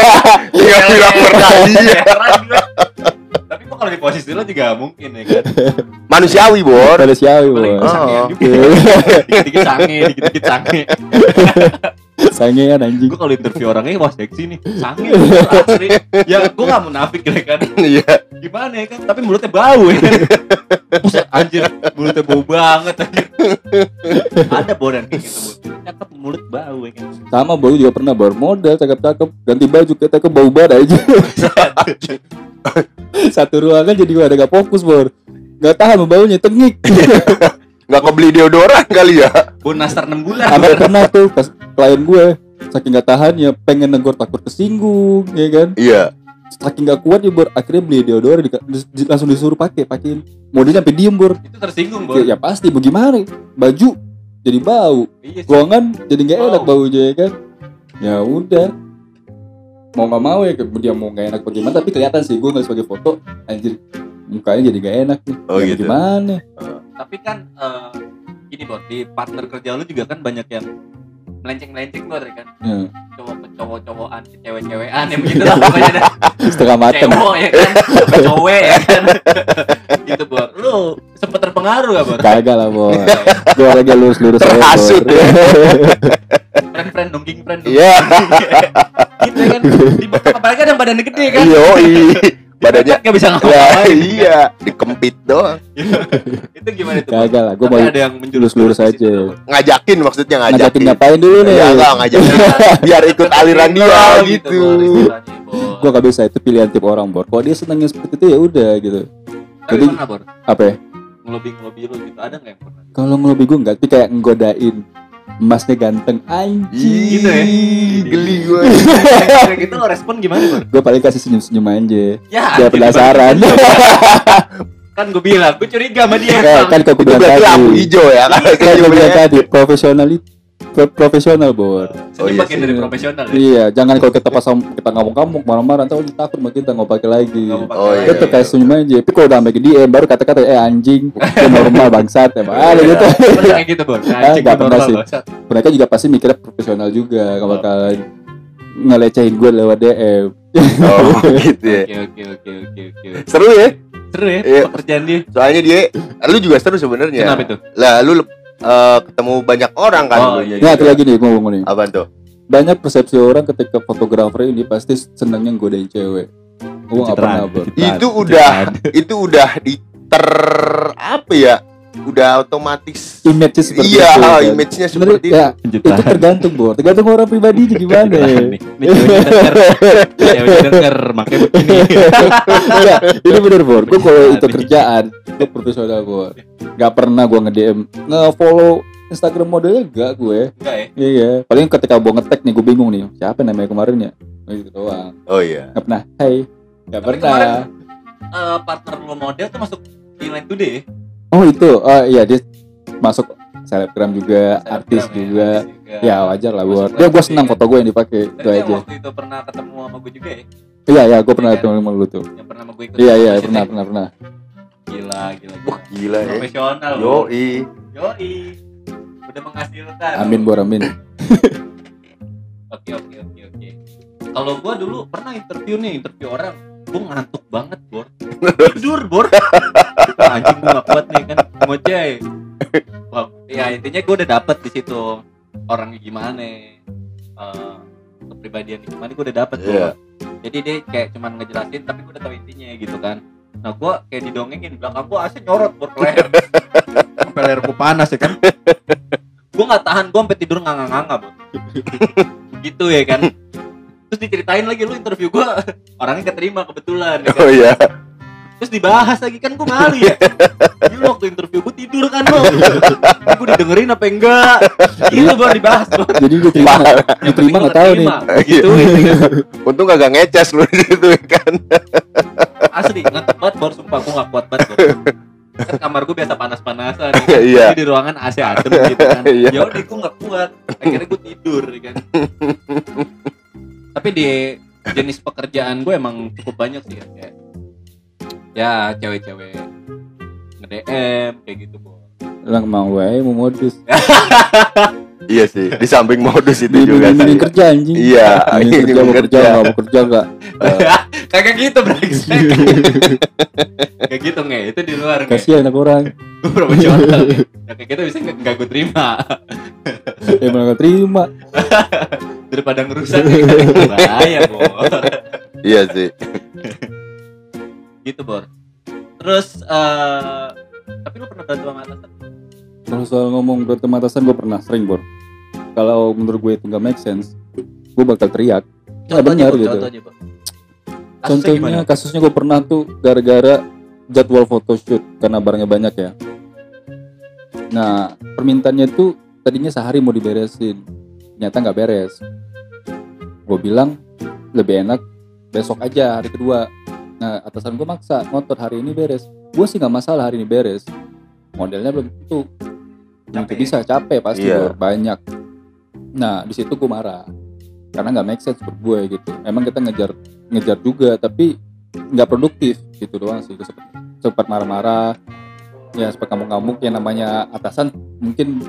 *laughs* tinggal bilang pernah iya Heran gue. Tapi kok kalau di posisi lo juga mungkin ya kan. manusiawi bor pada siawi Paling bor sangean Oh. *laughs* Dikit-dikit sange, dikit-dikit sange. Sangean anjing. Gue kalau interview orangnya wah seksi nih. Sange. Asli. Ya gue gak munafik ya kan. Iya. Gimana ya kan? Tapi mulutnya bau ya kan. Buset anjir. Mulutnya bau banget anjir. Ada bodan kayak gitu cakep mulut bau ya kan. Sama bau juga pernah. Bor model cakep-cakep. Ganti baju kita ke bau bar aja. Satu ruangan jadi gue ada gak fokus bor. Nggak tahan baunya tengik *laughs* nggak kebeli deodoran kali ya. Bau nastar 6 bulan. Sampai pernah tuh pas klien gue saking gak tahan ya pengen negor takut kesinggung ya kan? Iya. Saking gak kuat ya bor akhirnya beli deodoran di, di- langsung disuruh pakai pakein. Modelnya sampai diem bor. Itu tersinggung bor. Ya, ya pasti bagaimana baju jadi bau. Iya ruangan jadi nggak enak Wow. baunya ya kan? Ya udah. Mau nggak mau ya dia mau nggak enak bagaimana tapi kelihatan sih gue nggak sebagai foto anjir mukanya jadi nggak enak nih. Oh, Ya, gitu. gimana? Tapi kan eh, gini bor di partner kerja lu juga kan banyak yang melenceng melenceng bor ya kan? Ya, cowok cowok cowokan cewek cewekan yang begitu lah pokoknya *laughs* dah setengah mateng. Cewek ya kan? Cowek ya kan? Gitu bor lu sempet terpengaruh gak bor kagak lah bor gue orangnya lurus lurus aja Terhasut bor ya. *laughs* friend friend dongking friend Iya. gitu kan? Dibentuk apalagi ada yang badannya gede kan? Yo, badannya nggak bisa ya ngapa-ngapain iya dikempit doang. *laughs* Itu gimana tuh kagak lah gue mau ada yang menjurus situ, aja. Ngajakin maksudnya ngajakin. Ngajakin ngapain dulu nih? Ya enggak ngajakin. *laughs* Biar ikut aliran dia gitu Bor. gue gak bisa itu pilihan tipe orang bor. Kalau dia senangnya seperti itu ya udah gitu. Tapi jadi- apa ya? Ngelobi ngelobi lu gitu ada nggak yang pernah? Kalau ngelobi gue enggak tapi kayak nggodain emasnya ganteng. Anjing Gitu ya? Geli *laughs* gitu lo respon gimana bor gue paling kasih senyum senyum aja. Ya dia penasaran. *laughs* Kan gue bilang gue curiga sama dia Eh, kan kalau gue itu bilang berarti lampu tadi. hijau ya kan? Kan gue bilang tadi profesional pro- profesional bor. Oh, iya bagian dari profesional ya? Iya jangan kalau kita pas kita ngomong-ngomong marah-marah ntar dia takut sama kita nggak pakai lagi. Mau Oh, lagi. Kita kayak senyum aja. Tapi kalau udah sampai ke DM baru kata-kata eh anjing itu normal bangsat ya ada gitu. kayak gitu bor. Ah, anjing pernah sih. bangsat. mereka juga pasti mikirnya profesional juga nggak bakalan ngelecehin gue lewat DM oh *laughs* gitu ya. Oke oke oke oke oke seru ya? Seru ya Iya. pekerjaan dia. Soalnya dia lu juga seru sebenarnya. Kenapa itu? Lah lu eh, ketemu banyak orang kan? Oh, dulunya iya. nah itu lagi nih ngomong. Nih Apaan tuh? Banyak persepsi orang ketika fotografer ini pasti senangnya godain cewek. Gue nggak pernah itu udah itu udah di ter apa ya udah otomatis. Image seperti iya itu kan. image-nya Sebenarnya, seperti ya, itu. Itu tergantung bro. Tergantung orang pribadi gimana. Nih. Ini ceweknya *laughs* denger. Makanya begini. Enggak, ini bener bor gue kalau itu kerjaan gue profesional bor nggak pernah gue nge DM nge follow Instagram modelnya enggak gue. Enggak ya? iya. Paling ketika gue ngetek nih gue bingung nih siapa namanya kemarin ya? Oh, gitu doang. Oh iya. Nggak pernah. Hey nggak Tapi pernah. kemarin- Eh, partner lo model tuh masuk di Line Today. ya? Oh itu oh iya dia masuk selebgram juga Selebgram artis ya, juga artis juga. ya wajar lah Line dia gue senang kan. foto gue yang dipakai itu aja waktu itu pernah ketemu sama gue juga ya? iya iya gue pernah Iya kan? ketemu sama lu tuh Yang pernah sama gue ikut iya iya pernah pernah pernah Gila, gila, wah gila. gila ya Profesional. yo Bro. i Yoi. Udah menghasilkan. amin bor amin *laughs* Oke, oke, oke, oke. Kalau gua dulu pernah interview nih, interview orang, gua ngantuk banget, Bor. Tidur, Bor. Anjing gua gak kuat nih kan, ngoceh. Wah, ya intinya gua udah dapet di situ orangnya gimana, eh kepribadian gimana, gua udah dapet. Bor. Jadi dia kayak cuman ngejelasin, tapi gua udah tahu intinya gitu kan. Nah, gua kayak didongengin, belakang gua AC nyorot, Bor, leher. Leher gua panas ya kan. Gua nggak tahan, gua sampai tidur nganga-nganga, gitu ya kan terus diceritain lagi lu interview gua orangnya keterima kebetulan ya kan? oh iya. Terus dibahas lagi kan gua malu ya. *laughs* Lu waktu interview gua tidur kan lo gua didengerin apa enggak? Gitu baru dibahas Bor. jadi gue terima. Yang nggak gua tahu nih. Gitu gitu. *laughs* untung kagak ngeces lu *laughs* di situ kan. Asli ngantuk banget baru sumpah gua gak kuat banget kan kamar gua biasa panas-panasan ya kan? Iya. Jadi di ruangan AC adem gitu kan. Iya. ya udah gua gak kuat. Akhirnya gua tidur ya kan tapi di jenis pekerjaan gue emang cukup banyak sih ya. Kayak ya cewek-cewek nge-DM kayak gitu Bor. Lang mau wae mau modus. *laughs* Iya sih di samping modus itu juga sih kerja anjing. Iya ini ini kerja mau kerja. nggak mau kerja nggak? Kagak gitu brengsek *laughs* kayak gitu nge. Itu di luar kasihan anak orang. Gue profesional nge. ya, kayak gitu bisa nggak nggak gue terima ya malah nggak terima *laughs* daripada ngerusak ya, bahaya bor. Iya sih. Gitu bor. Terus eh tapi lu pernah berantem sama atasan? Kalau soal ngomong berantem atasan gue pernah. Sering bor. Kalau menurut gue itu nggak make sense gue bakal teriak. Ya, benar Bor, gitu. contohnya bor. Kasusnya gimana? contohnya kasusnya gue pernah tuh gara-gara jadwal photoshoot karena barangnya banyak ya. Nah permintaannya tuh tadinya sehari mau diberesin ternyata nggak beres gue bilang lebih enak besok aja hari kedua. Nah atasan gue maksa ngotot hari ini beres. Gue sih nggak masalah hari ini beres. Modelnya belum tentu. Capek. bisa capek pasti. Bor, banyak. Nah di situ gue marah karena nggak make sense buat gue gitu. Emang kita ngejar ngejar juga tapi nggak produktif gitu doang sih. Gue sempat sempat marah-marah ya suka ngamuk-ngamuk. Yang namanya atasan mungkin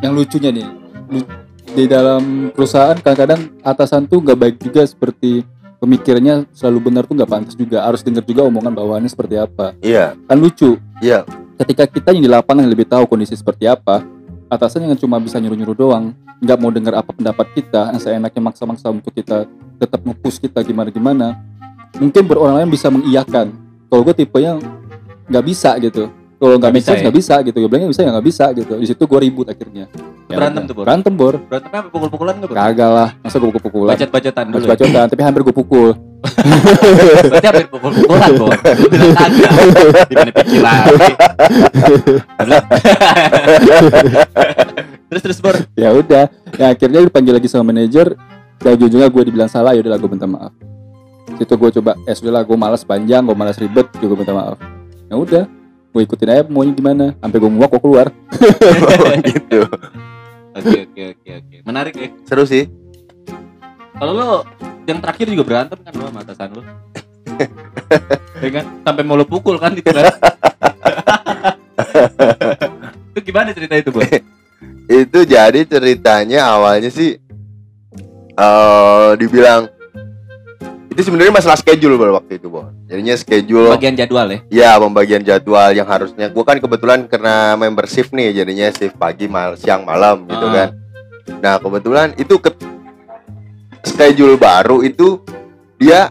yang lucunya nih lu- di dalam perusahaan kadang-kadang atasan tuh nggak baik juga seperti pemikirannya selalu benar tuh nggak pantas juga. Harus dengar juga omongan bawahannya seperti apa. Iya, kan lucu. Iya. ketika kita yang di lapangan yang lebih tahu kondisi seperti apa atasan yang cuma bisa nyuruh-nyuruh doang nggak mau dengar apa pendapat kita yang seenaknya maksa-maksa untuk kita tetap nge-push kita gimana-gimana mungkin berolang lain bisa mengiyakan. Kalau gue tipenya nggak bisa gitu kalau nggak make bisa sense ya? nggak bisa gitu gue bilangnya bisa ya nggak bisa gitu di situ gue ribut akhirnya Ya Berantem tuh, Bor? berantem bor Berantem apa pukul-pukulan nggak bro? kagak lah masa gue pukul-pukulan Bacot-bacotan dulu. ya? bacot-bacotan tapi hampir gue pukul Berarti hampir pukul-pukulan bor. Lu bilang kagak. Gimana pikir lagi? terus terus bor. ya udah ya akhirnya dipanggil lagi sama manajer dan ujung-ujungnya gue dibilang salah ya udahlah gue minta maaf situ gue coba eh sudahlah gue malas panjang gue malas ribet juga gue minta maaf ya udah gue ikutin aja maunya gimana sampai gue muak gue keluar *laughs* gitu. Oke oke oke oke. Menarik ya. Seru sih. Kalau lo yang terakhir juga berantem kan lo sama atasan lo. *laughs* ya kan? Sampai mau lo pukul kan itu kan. *laughs* itu gimana cerita itu, Bor? Itu jadi ceritanya awalnya sih eh dibilang itu sebenarnya masalah schedule pada waktu itu, Bon. Jadinya schedule Bagian jadwal ya. Ya pembagian jadwal yang harusnya gua kan kebetulan karena member shift nih jadinya shift pagi mal siang malam gitu Ah. kan. Nah kebetulan itu ke schedule baru itu dia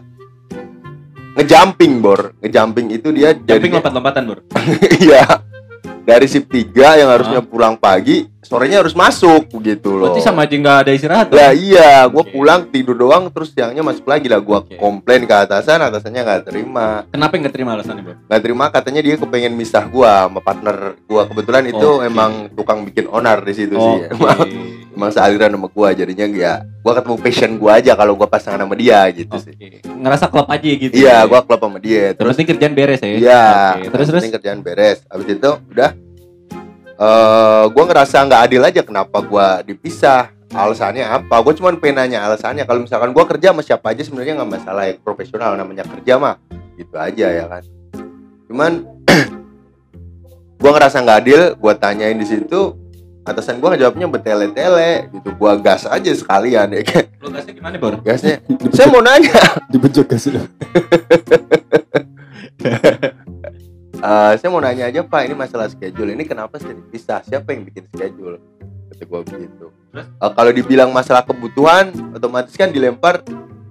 ngejumping bor ngejumping itu dia Jumping lompat-lompatan, Bor. *laughs* iya dari shift 3 yang harusnya pulang pagi sorenya harus masuk begitu loh. Berarti sama aja nggak ada istirahat. Lah dong? iya, gua Oke. pulang tidur doang terus siangnya masuk lagi lah gua Oke. komplain ke atasan, atasannya nggak terima. Kenapa nggak terima alasannya, Bor? nggak terima katanya dia kepengen misah gua sama partner gua kebetulan itu Oke. emang tukang bikin onar di situ sih emang, sealiran sama gua jadinya ya gua ketemu passion gua aja kalau gua pasangan sama dia gitu sih Oke. Ngerasa klub aja gitu. iya ya? gua klub sama dia Terus terus kerjaan beres ya. iya Oke. Terus terus. kerjaan beres abis itu udah eh gua ngerasa nggak adil aja kenapa gua dipisah. Alasannya apa? Gue cuman pengen nanya alasannya. Kalau misalkan gua kerja sama siapa aja sebenarnya nggak masalah ya. Profesional namanya kerja mah gitu aja ya kan. Cuman *clears throat* gua ngerasa nggak adil gua tanyain di situ atasan gua ngejawabnya bertele-tele gitu. Gua gas aja sekalian ya kan. Lu gasnya gimana, Bor? gasnya? Saya mau nanya. *laughs* Dibejok kasih *laughs* Eh, saya mau nanya aja pak ini masalah schedule. Ini kenapa saya dipisah siapa yang bikin schedule? Kata gua begitu? Eh, kalau dibilang masalah kebutuhan otomatis kan dilempar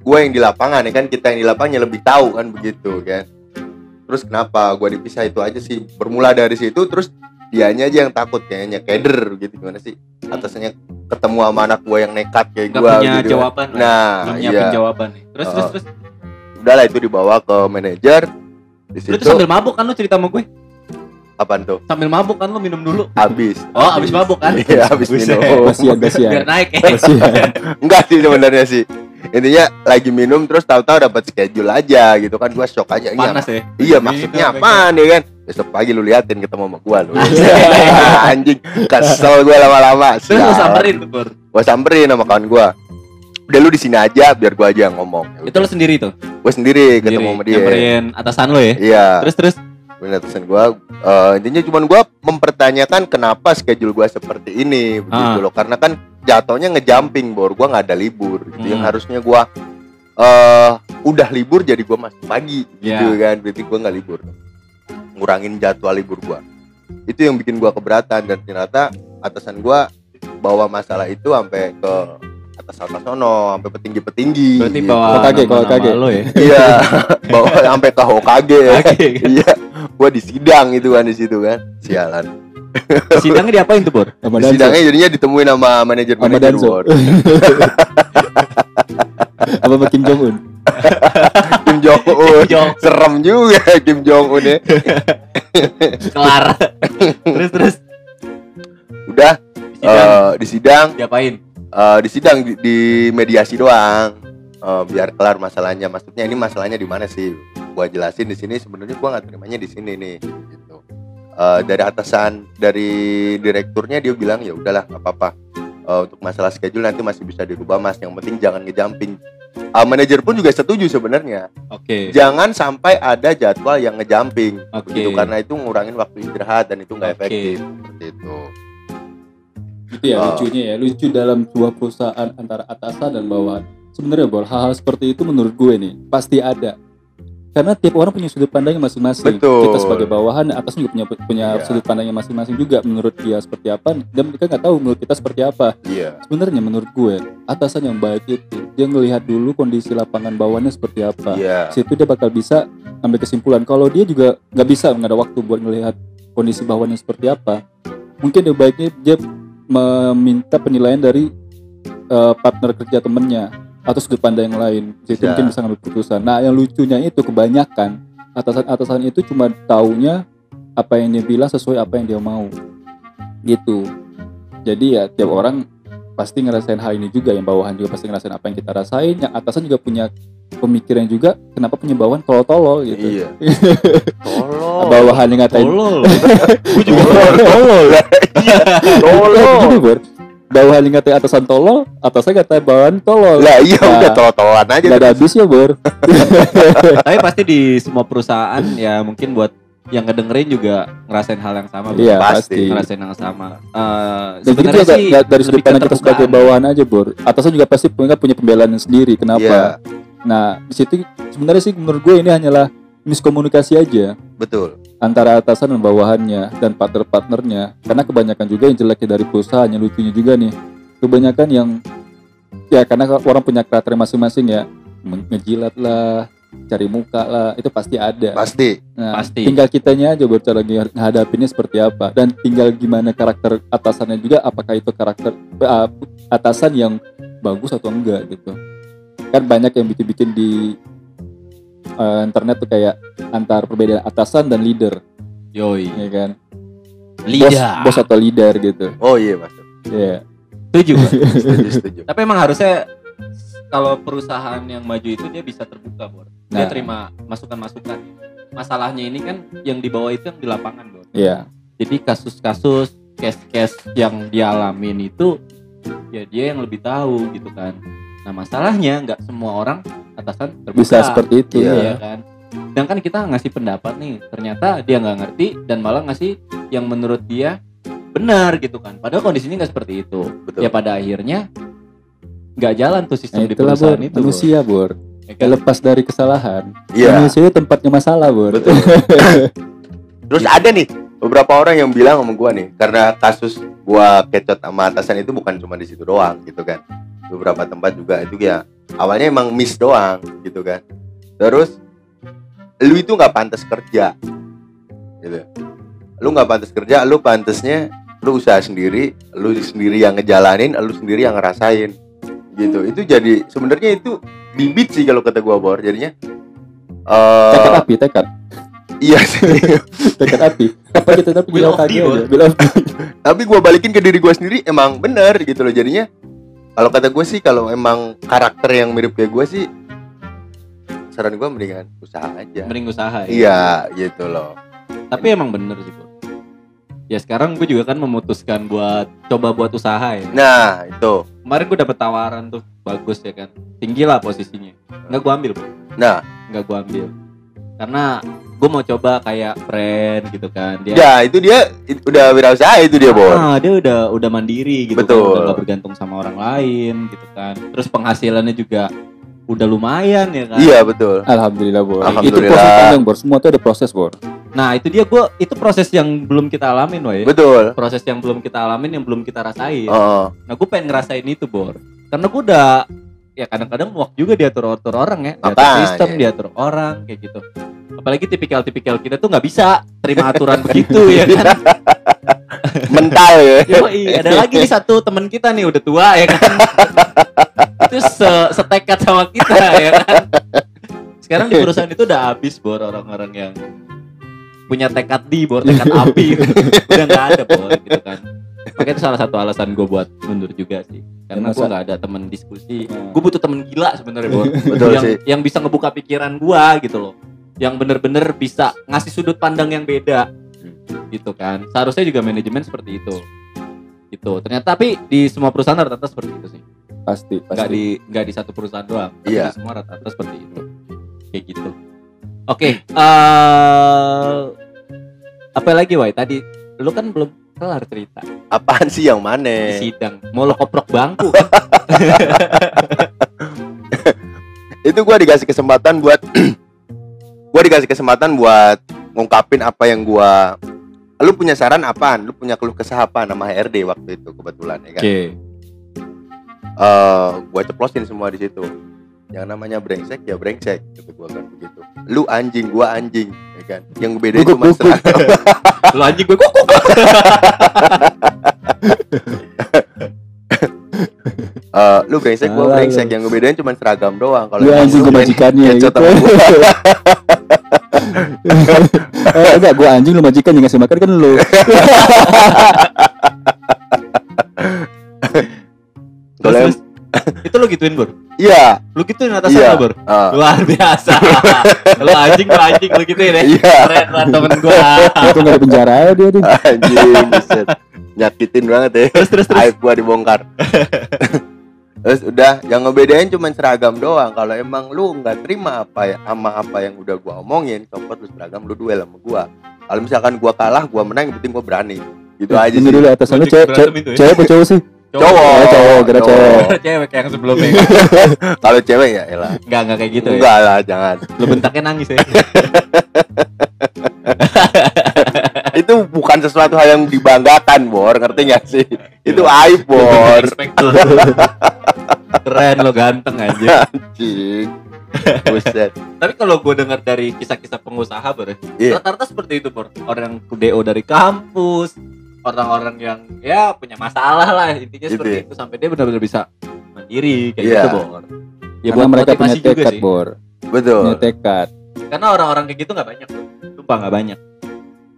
gue yang di lapangan ya kan? Kita yang di lapangannya lebih tahu kan? Begitu kan? Terus kenapa gua dipisah itu aja sih? Bermula dari situ terus dianya aja yang takut kayaknya. Keder gitu gimana sih? Atasnya ketemu sama anak gua yang nekat kayak gua punya gitu. jawaban. nah iya. jawaban nih. Terus terus Oh. terus. udahlah itu dibawa ke manajer di Lu tuh situ sambil mabuk kan lu cerita sama gue? apaan tuh? Sambil mabuk kan lu minum dulu. habis. Oh, abis mabuk kan? iya habis Buset. minum. kasihan kasihan. Biar naik. Ya. kasihan. *laughs* Enggak sih sebenarnya sih. Intinya lagi minum terus tahu-tahu dapat schedule aja gitu kan. Gua shock aja. Ini Panas apa- ya. iya maksudnya pegang. apaan ya kan? Besok pagi lu liatin ketemu sama gua lu. Anjing. *laughs* Kesel gua lama-lama. Terus lu samperin tuh, gua samperin sama kawan gua udah lu di sini aja biar gua aja yang ngomong Itu lu sendiri tuh. gua sendiri ketemu Sendiri. sama dia Nyamperin atasan lu ya. iya Terus terus. bener atasan gua eh, intinya cuman gua mempertanyakan kenapa schedule gua seperti ini begitu Ah. loh karena kan jatuhnya ngejumping bor gua nggak ada libur gitu yang Hmm. harusnya gua eh udah libur jadi gua masuk pagi gitu Iya. kan berarti gua nggak libur ngurangin jadwal libur gua itu yang bikin gua keberatan dan ternyata atasan gua bawa masalah itu sampai ke atas atas sono sampai petinggi petinggi Berarti bawa Hokage, nama-nama Hokage. lu ya. *laughs* iya *laughs* bawa sampai ke Hokage Hokage. iya gua di sidang itu kan di situ kan sialan Sidangnya diapain tuh, Bor? Di sidangnya jadinya ditemuin sama manajer manajer Word. apa *laughs* sama Kim Jong Un Kim Jong Un Jong. serem juga Kim Jong Un ya Kelar. terus terus. udah Sidang eh, di sidang diapain? Eh, di sidang di, di mediasi doang Eh, biar kelar masalahnya maksudnya ini masalahnya di mana sih gua jelasin di sini sebenarnya gua nggak terimanya di sini nih gitu Eh, dari atasan dari direkturnya dia bilang ya udahlah nggak apa-apa Eh, untuk masalah schedule nanti masih bisa dirubah mas yang penting jangan ngejumping uh, manajer pun juga setuju sebenarnya. Oke. Jangan sampai ada jadwal yang ngejumping Oke. begitu karena itu ngurangin waktu istirahat dan itu nggak Oke. efektif seperti itu. Itu ya Oh. lucunya ya, lucu dalam sebuah perusahaan antara atasan dan bawahan. Sebenarnya bor, hal-hal seperti itu menurut gue nih pasti ada. Karena tiap orang punya sudut pandangnya masing-masing. Kita sebagai bawahan, atasan juga punya punya Iya. sudut pandangnya masing-masing juga. Menurut dia seperti apa, dan mereka nggak tahu menurut kita seperti apa. Iya. Sebenarnya menurut gue, atasan yang baik itu dia ngelihat dulu kondisi lapangan bawahannya seperti apa. Iya. Situ dia bakal bisa ambil kesimpulan. Kalau dia juga nggak bisa nggak ada waktu buat ngelihat kondisi bawahannya seperti apa, mungkin dia baiknya dia meminta penilaian dari eh, partner kerja temennya atau sudut pandang yang lain. Situ Bisa. mungkin bisa ngambil keputusan. Nah, yang lucunya itu kebanyakan atasan-atasan itu cuma taunya apa yang dia bilang sesuai apa yang dia mau. Gitu. Jadi ya tiap orang pasti ngerasain hal ini juga yang bawahan juga pasti ngerasain apa yang kita rasain yang atasan juga punya pemikiran juga kenapa punya bawahan tolol-tolol gitu Iya. *laughs* Tolong. bawahan yang ngatain Tolol. *laughs* Gue juga tolol. *laughs* Tolong. gini bor bawahan yang ngatain atasan tolol atasan ngatain bawahan tolol Lah iya Nah. udah tolol-tololan aja. nggak ada habisnya bor Tapi pasti di semua perusahaan ya mungkin buat yang ngedengerin juga ngerasain hal yang sama. Iya Pasti. pasti Ngerasain yang sama. Eh dan itu sebenarnya juga sih nggak dari sudut pandang kita sebagai bawahan aja bor atasan juga pasti punya punya pembelaan sendiri kenapa Iya, nah di situ sebenarnya sih menurut gue ini hanyalah miskomunikasi aja betul. antara atasan dan bawahannya dan partner-partnernya karena kebanyakan juga yang jeleknya dari perusahaan yang lucunya juga nih kebanyakan yang ya karena orang punya karakter masing-masing ya ngejilat lah cari muka lah itu pasti ada Pasti. nah, Pasti. tinggal kitanya aja buat cara nge- ngehadapinnya seperti apa dan tinggal gimana karakter atasannya juga apakah itu karakter eh, atasan yang bagus atau enggak gitu kan banyak yang bikin-bikin di eh, internet tuh kayak antar perbedaan atasan dan leader Yoi. ya kan bos, Lidah. bos atau leader gitu Oh iya, Mas. ya Setuju. gua. *laughs* Setuju, setuju. Tapi emang harusnya kalau perusahaan yang maju itu dia bisa terbuka, Bor. Dia Nah. terima masukan-masukan. Masalahnya ini kan yang di bawah itu yang di lapangan, Bor. ya Jadi kasus-kasus, case-case yang dialamin itu ya dia yang lebih tahu gitu kan. Nah masalahnya nggak semua orang atasan terbuka. bisa seperti itu Iya. Iya ya kan. Sedangkan kita ngasih pendapat nih, ternyata dia nggak ngerti dan malah ngasih yang menurut dia benar gitu kan. Padahal kondisinya nggak seperti itu. Betul. Ya pada akhirnya nggak jalan tuh sistem Nah, di itulah bor perusahaan itu. Manusia bor Ya kan? lepas dari kesalahan Iya. manusia tempatnya masalah bor Betul. *laughs* Terus ada nih beberapa orang yang bilang sama gua nih karena kasus gua kecot sama atasan itu bukan cuma di situ doang gitu kan. Beberapa tempat juga itu ya awalnya emang miss doang gitu kan. Terus lu itu nggak pantas kerja gitu. Lu nggak pantas kerja, lu pantesnya lu usaha sendiri, lu sendiri yang ngejalanin, lu sendiri yang ngerasain gitu. Itu jadi sebenarnya itu bibit sih kalau kata gua bor. Jadinya eh tekad api tekad iya sih. *laughs* tekad api apa kita tapi Will bilang of tadi D, aja Bor. Will of D. *laughs* tapi gue balikin ke diri gue sendiri emang bener gitu loh jadinya kalau kata gue sih kalau emang karakter yang mirip kayak gue sih saran gue mendingan usaha aja Mending usaha ya. iya gitu loh Tapi emang bener sih, Bor. Ya sekarang gue juga kan memutuskan buat coba buat usaha ya. nah itu Kemarin gue dapet tawaran tuh bagus ya kan. Tinggi lah posisinya. Nggak gue ambil, Bor. nah nggak gue ambil karena gue mau coba kayak friend gitu kan. Dia ya itu dia udah wirausaha itu dia bor ah, dia udah udah mandiri gitu Betul. kan udah nggak bergantung sama orang lain gitu kan. Terus penghasilannya juga udah lumayan ya kan. Iya betul. Alhamdulillah bor itu proses panjang bor semua itu ada proses bor nah itu dia gue itu proses yang belum kita alamin woy. Betul. Proses yang belum kita alamin yang belum kita rasain. Oh. Nah gue pengen ngerasain itu bor karena gue udah ya kadang-kadang muak juga diatur atur orang ya. Diatur Makanya. sistem diatur orang kayak gitu apalagi tipikal-tipikal kita tuh nggak bisa terima aturan begitu ya kan *laughs* mental ya Yoi, ada lagi nih satu teman kita nih udah tua ya kan. itu se setekad sama kita ya kan. Sekarang di perusahaan itu udah habis bor orang-orang yang punya tekad di bor tekad api udah nggak ada bor gitu kan. Makanya itu salah satu alasan gue buat mundur juga sih. Karena gue nggak ada temen diskusi. Nah. Gue butuh temen gila sebenarnya bor. betul yang sih yang bisa ngebuka pikiran gue gitu loh. Yang bener-bener bisa ngasih sudut pandang yang beda. Gitu kan. Seharusnya juga manajemen seperti itu. Gitu. Ternyata tapi di semua perusahaan rata-rata seperti itu sih. pasti nggak pasti. di nggak di satu perusahaan doang tapi Iya. di semua rata-rata seperti itu. Kayak gitu. Oke eh apa lagi Wai? Tadi lu kan belum kelar cerita. Apaan sih yang di mana sidang. Mau lo koprok bangku? *laughs* Itu gua dikasih kesempatan buat *clears throat* gua dikasih kesempatan buat ngungkapin apa yang gua lu punya saran apaan? Lu punya keluh kesah apa nama HRD waktu itu kebetulan ya kan? Oke. Eh gua ceplosin semua di situ. Yang namanya brengsek ya brengsek gitu gua kan begitu. Lu anjing gua anjing ya kan? Yang cuma gugup. seragam lo *laughs* anjing gue kok *laughs* Eh, lu brengsek gua Salah brengsek. lu. yang ngebedain cuma seragam doang kalau Lu emang anjing lu gue majikannya gitu. *laughs* eh, enggak, gue anjing lu majikan yang ngasih makan kan lu. *laughs* kalau itu lo gituin bor iya. Lu gituin atasan Iya. lo bor eh, luar biasa. *laughs* Lo anjing lo anjing lo gituin ya? Iya. Keren lah temen gua. Itu enggak di penjara aja dia nih. anjing buset. Nyakitin banget ya. Terus terus terus. Aib gua dibongkar terus udah yang ngebedain cuma seragam doang. Kalau emang lu nggak terima apa ya sama apa yang udah gua omongin copot lu seragam lu duel sama gua. Kalau misalkan gua kalah gua menang yang penting gua berani. Gitu aja Ini sih. dulu lu Ojek cewek ya? cewek apa cowok sih? Cowok. Oh, cowok, kira cowok. *laughs* cewek kayak yang sebelumnya. *laughs* Kalau cewek ya elah enggak enggak kayak gitu ya. Enggak lah jangan. Lo bentaknya nangis ya. *laughs* Itu bukan sesuatu hal yang dibanggakan bor. Ngerti gak sih? Itu aib bor. Keren lo ganteng aja anjing buset tapi kalau gue dengar dari kisah-kisah pengusaha bor Iya. rata-rata seperti itu bor orang DO dari kampus orang-orang yang ya punya masalah lah intinya Gitu seperti ya? itu sampai dia benar-benar bisa mandiri kayak Iya. gitu bor ya Karena mereka punya tekad, Bor. betul Punya tekad. karena orang-orang kayak gitu nggak banyak bro sumpah nggak banyak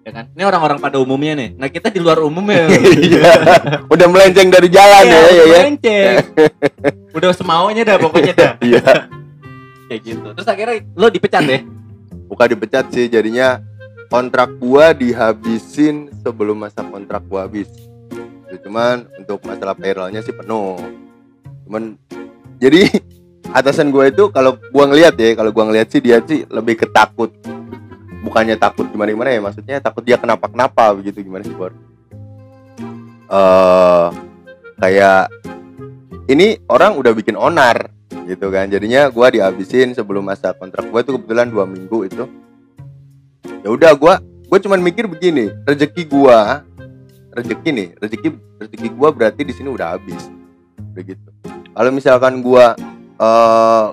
ya kan? Ini orang-orang pada umumnya nih. Nah kita di luar umumnya *laughs* Iya. udah melenceng dari jalan ya ya ya. melenceng. *laughs* udah semaunya dah pokoknya dah. *laughs* Iya. Kayak gitu. Terus akhirnya lo dipecat ya bukan dipecat sih jadinya kontrak gua dihabisin sebelum masa kontrak gua habis. Ya, cuman untuk masalah payrollnya sih penuh. Cuman jadi atasan gua itu kalau gua ngeliat ya kalau gua ngeliat sih dia sih lebih ketakut bukannya takut gimana gimana ya maksudnya takut dia kenapa kenapa begitu gimana sih Bor? Eh kayak ini orang udah bikin onar gitu kan jadinya gua dihabisin sebelum masa kontrak gua itu kebetulan dua minggu itu. Ya udah gua gua cuman mikir begini rezeki gua rezeki nih rezeki rezeki gua berarti di sini udah habis begitu kalau misalkan gua eh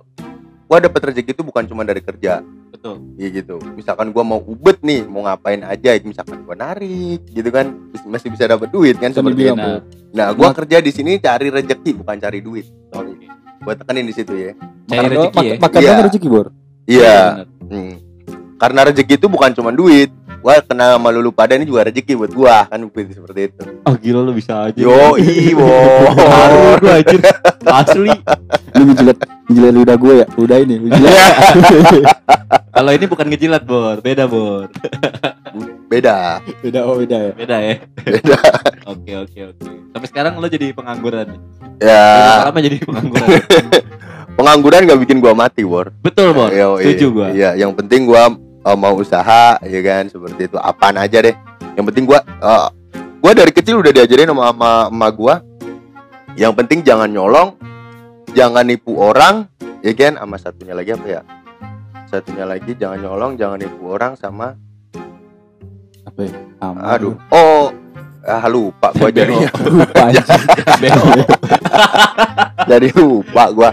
gua dapat rezeki itu bukan cuma dari kerja betul Iya gitu. Misalkan gua mau ubet nih, mau ngapain aja, misalkan gua narik, gitu kan, masih bisa dapat duit kan seperti itu. Nah. Nah, gua kerja di sini cari rezeki bukan cari duit. Sorry. Oke. Gua tekenin di situ ya. cari Makan rezeki ya mak- Makan Iya. rezeki, Bor. Iya. bener. Hmm. Karena rezeki itu bukan cuma duit. Gua kenal sama lulu pada ini juga rezeki buat gua kan begitu seperti itu. ah gila lo bisa aja Yo, iwo. Haru gue anjir *laughs* asli Lu ngejilat ngejilat ludah gue ya. Ludah ini, lu jilat. *laughs* kalau ini bukan ngejilat bor beda bor *laughs* Beda. beda oh beda ya. beda ya Beda. oke oke oke sampai sekarang lo jadi pengangguran nih Ya, lama jadi pengangguran pengangguran gak bikin gua mati, Bor. betul bor setuju gua Iya, yang penting gua uh, mau usaha ya kan seperti itu. Apaan aja deh. Yang penting gua uh, gua dari kecil udah diajarin sama sama emak gua. Yang penting jangan nyolong, jangan nipu orang, ya kan? Sama satunya lagi apa ya? Satunya lagi jangan nyolong, jangan nipu orang sama Apa ya? Aman. aduh. Oh, ah lupa gua *laughs* jadinya. Lupa. *laughs* Jadi lupa gua.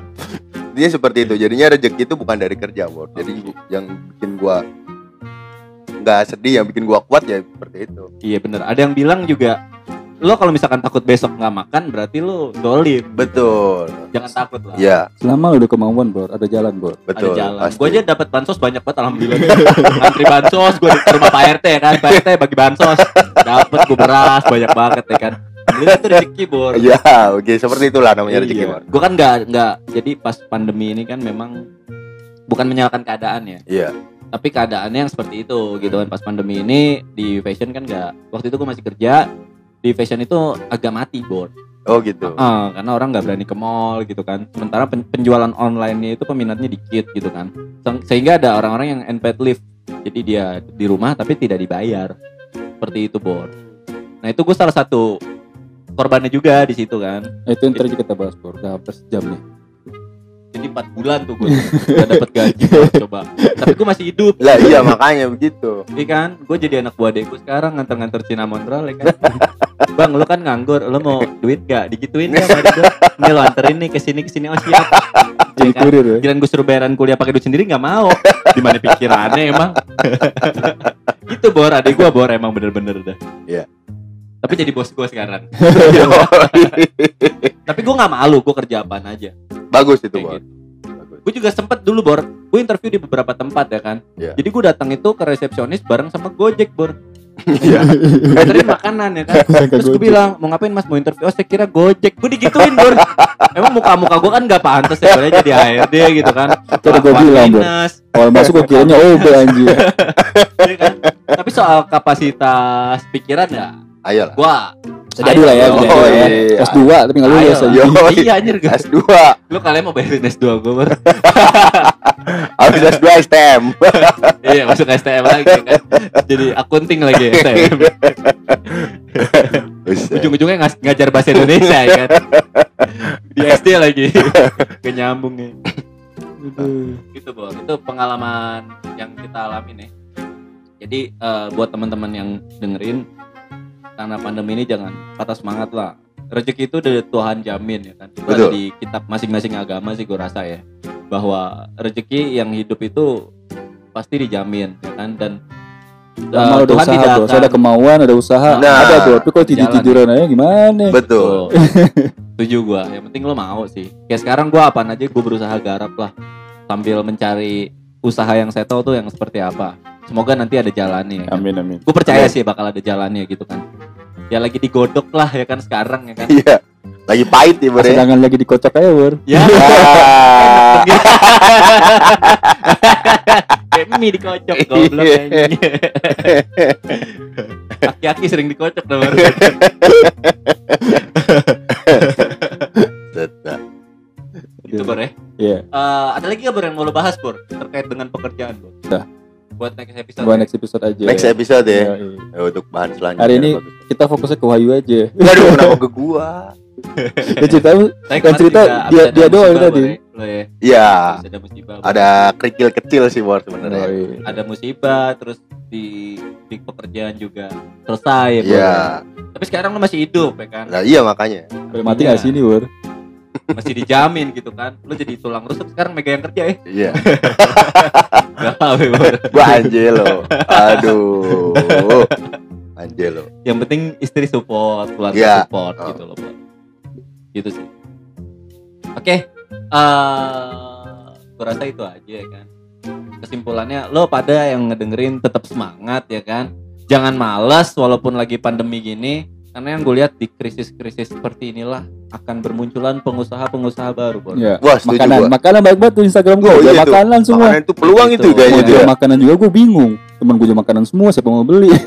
Dia seperti itu. Jadinya rezeki itu bukan dari kerja, Bor. Jadi yang bikin gua nggak sedih, yang bikin gua kuat ya seperti itu. iya bener ada yang bilang juga lo kalau misalkan takut besok nggak makan berarti lo dolim Betul. jangan takut lah Iya, Selama lu udah kemauan, Bor, ada jalan, Bor. betul. ada jalan gue aja dapat bansos banyak banget alhamdulillah ngantri bansos gue di rumah Pak RT kan Pak RT bagi bansos dapat gue beras banyak banget ya kan Itu rezeki bor Iya, oke seperti itulah namanya rezeki, Bor. gue kan nggak nggak jadi pas pandemi ini kan memang bukan menyalahkan keadaan ya Iya. tapi keadaannya yang seperti itu gitu kan pas pandemi ini di fashion kan nggak waktu itu gue masih kerja di fashion itu agak mati bor Oh gitu. Eh, karena orang nggak berani ke mall gitu kan. Sementara pen- penjualan online-nya itu peminatnya dikit gitu kan. Se- Sehingga ada orang-orang yang unpaid leave. Jadi dia di rumah tapi tidak dibayar. Seperti itu, Bor. Nah, itu gue salah satu korbannya juga di situ kan. Itu yang tadi kita bahas bro udah hampir sejam nih Jadi 4 bulan tuh gue gak dapat gaji Bor. coba. Tapi gue masih hidup. Lah iya makanya begitu. Iya kan, gue jadi anak buah adekku sekarang nganter-nganter Cina Montreal ya kan. *laughs* Bang, lu kan nganggur, lu mau duit gak? Digituin gak sama gue? Ini lo anterin nih ke sini ke sini oh siap. *laughs* jadi Ya kan? kurir ya Kirain gue suruh bayaran kuliah pakai duit sendiri nggak mau. Gimana pikirannya emang? *laughs* itu bor, adik gue bor emang bener-bener dah. Iya. Tapi jadi bos gue sekarang. *laughs* Tapi gue nggak malu, gue kerja apaan aja. Bagus itu, Bor. gitu. Gue juga sempet dulu bor, gue interview di beberapa tempat ya kan. Iya. Jadi gue datang itu ke resepsionis bareng sama Gojek bor. Iya. Nganterin makanan ya kan. *laughs* Terus gue bilang mau ngapain mas mau interview? Oh saya kira Gojek. Gue digituin bor. Emang muka-muka gue kan gak pantas ya boleh jadi HRD gitu kan. Gua Kelakuan bilang, minus, awal masuk gue kiranya oh anjir *laughs* ya kan? Tapi soal kapasitas pikiran ya, Ayolah. gua jadi lah ya Ayo. Oh, ya. iya. S2 tapi nggak lulus Ayo. aja Yo, *laughs* Iya anjir gua. S2. Lu kalian mau bayarin S2 gue bor. Habis *laughs* S2 STM. *laughs* Iya masuk STM lagi kan. Jadi akunting lagi STM. Ujung-ujungnya ngas- ngajar bahasa Indonesia ya kan. Di SD lagi. Kenyambung nih. gitu bor itu pengalaman yang kita alami nih jadi eh, buat teman-teman yang dengerin karena pandemi ini jangan patah semangat lah rezeki itu dari Tuhan jamin ya kan itu Betul. di kitab masing-masing agama sih gue rasa ya bahwa rezeki yang hidup itu pasti dijamin ya kan dan eh, Mal ada Tuhan usaha tidak bro, akan ada kemauan, ada usaha, Nah. ada bro. Tapi kalau Jalan. tidur-tiduran aja gimana? Betul. Tuh. *laughs* Setuju gua. Yang penting lo mau sih. Kayak sekarang gua apaan aja gua berusaha garap lah sambil mencari usaha yang settle tuh yang seperti apa. Semoga nanti ada jalannya. Ya kan? Amin amin. Gue percaya sih bakal ada jalannya gitu kan. Ya lagi digodok lah ya kan sekarang ya kan. *laughs* Iya. Lagi pahit ya, Bor. ya. Sedangkan lagi dikocok aja bro. ya. Ah. *laughs* Kayak mie dikocok goblok Iya. anjing. Aki-aki sering dikocok dong. Set, nah. Gitu Bor ya. Iya. Eh, ada lagi gak Bor yang mau lo bahas Bor terkait dengan pekerjaan Bor? Udah. Buat next episode. Buat next episode aja. Next episode ya. Iya, iya. Ya, untuk bahan selanjutnya. Hari ini- bagus. Kita fokusnya ke Wahyu aja. Aduh, *laughs* kenapa ke gua? Ya cerita kemarin cerita dia- dia doang tadi. Ya. Ya. Iya. Ada musibah. Ada kerikil kecil sih, Bor sebenarnya. Oh, iya. ada musibah terus di di pekerjaan juga selesai ya. Iya. Tapi sekarang lo masih hidup ya kan? Nah, iya makanya. Boleh mati Iya. nggak sini bro? Masih dijamin gitu kan. Lo jadi tulang rusuk sekarang mega yang kerja ya. Iya. *laughs* Ya Bor. Gua Angelo. Aduh. Angelo. Yang penting istri support, keluarga Iya. support Oh. gitu loh Bor. Gitu sih. Oke. eh gua rasa itu aja ya kan. Kesimpulannya lo pada yang ngedengerin tetap semangat ya kan. Jangan malas walaupun lagi pandemi gini. Karena yang gue lihat di krisis-krisis seperti inilah akan bermunculan pengusaha-pengusaha baru, Bor. Iya. Wah, setuju Makanan, gua. makanan banyak banget tuh Instagram gue. Oh, iya makanan semua. Makanan itu peluang Gitu. itu kayaknya ya. makanan juga gue bingung. Temen gue jual makanan semua, siapa mau beli? *laughs*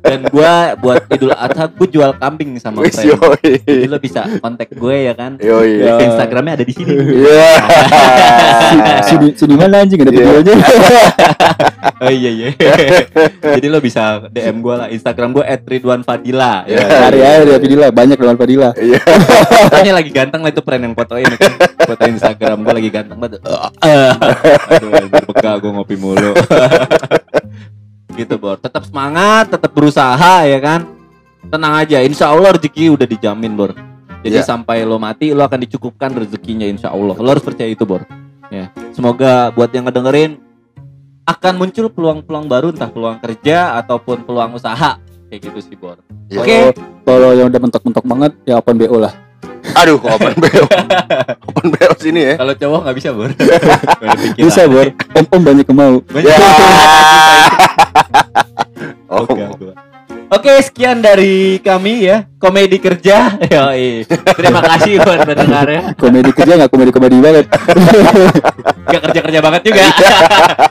Dan gua buat Idul Adha gue jual kambing sama Wis friend. yoi. Jadi lo bisa kontak gue ya kan. Yoi. Ya. Instagramnya ada di sini. Iya. *laughs* sini, sini mana anjing ada Iya. videonya? *laughs* oh iya iya. Jadi lo bisa DM gue lah. Instagram gue @ridwanfadila. Iya. Ya. Cari aja dari Padilla, banyak lawan Padilla. Iya. Katanya lagi ganteng lah itu friend yang fotoin kan. Foto Instagram gue lagi ganteng banget. *laughs* Aduh, peka gue ngopi mulu. Gitu bor. Tetap semangat, tetap berusaha ya kan. Tenang aja, insya Allah rezeki udah dijamin bor. Jadi Iya. sampai lo mati lo akan dicukupkan rezekinya insya Allah. Lo harus percaya itu bor. Ya, semoga buat yang ngedengerin akan muncul peluang-peluang baru entah peluang kerja ataupun peluang usaha kayak gitu sih bor. Iya. Oke. Kalau yang udah mentok-mentok banget, ya open BO lah. Aduh, kok open BO. open BO sini ya. Kalau cowok nggak bisa bor. *laughs* Bisa bor, om-om banyak yang mau. Banyak. Ya. *laughs* Oh, Oke, gua. Oke, sekian dari kami ya. Komedi kerja. *laughs* Yoi. Terima kasih buat pendengarnya. Komedi kerja nggak komedi-komedi banget. *laughs* Gak kerja-kerja banget juga.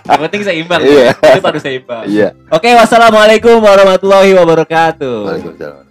Yang penting seimbang. Iya. Itu baru seimbang. Iya. Oke, wassalamualaikum warahmatullahi wabarakatuh. Waalaikumsalam.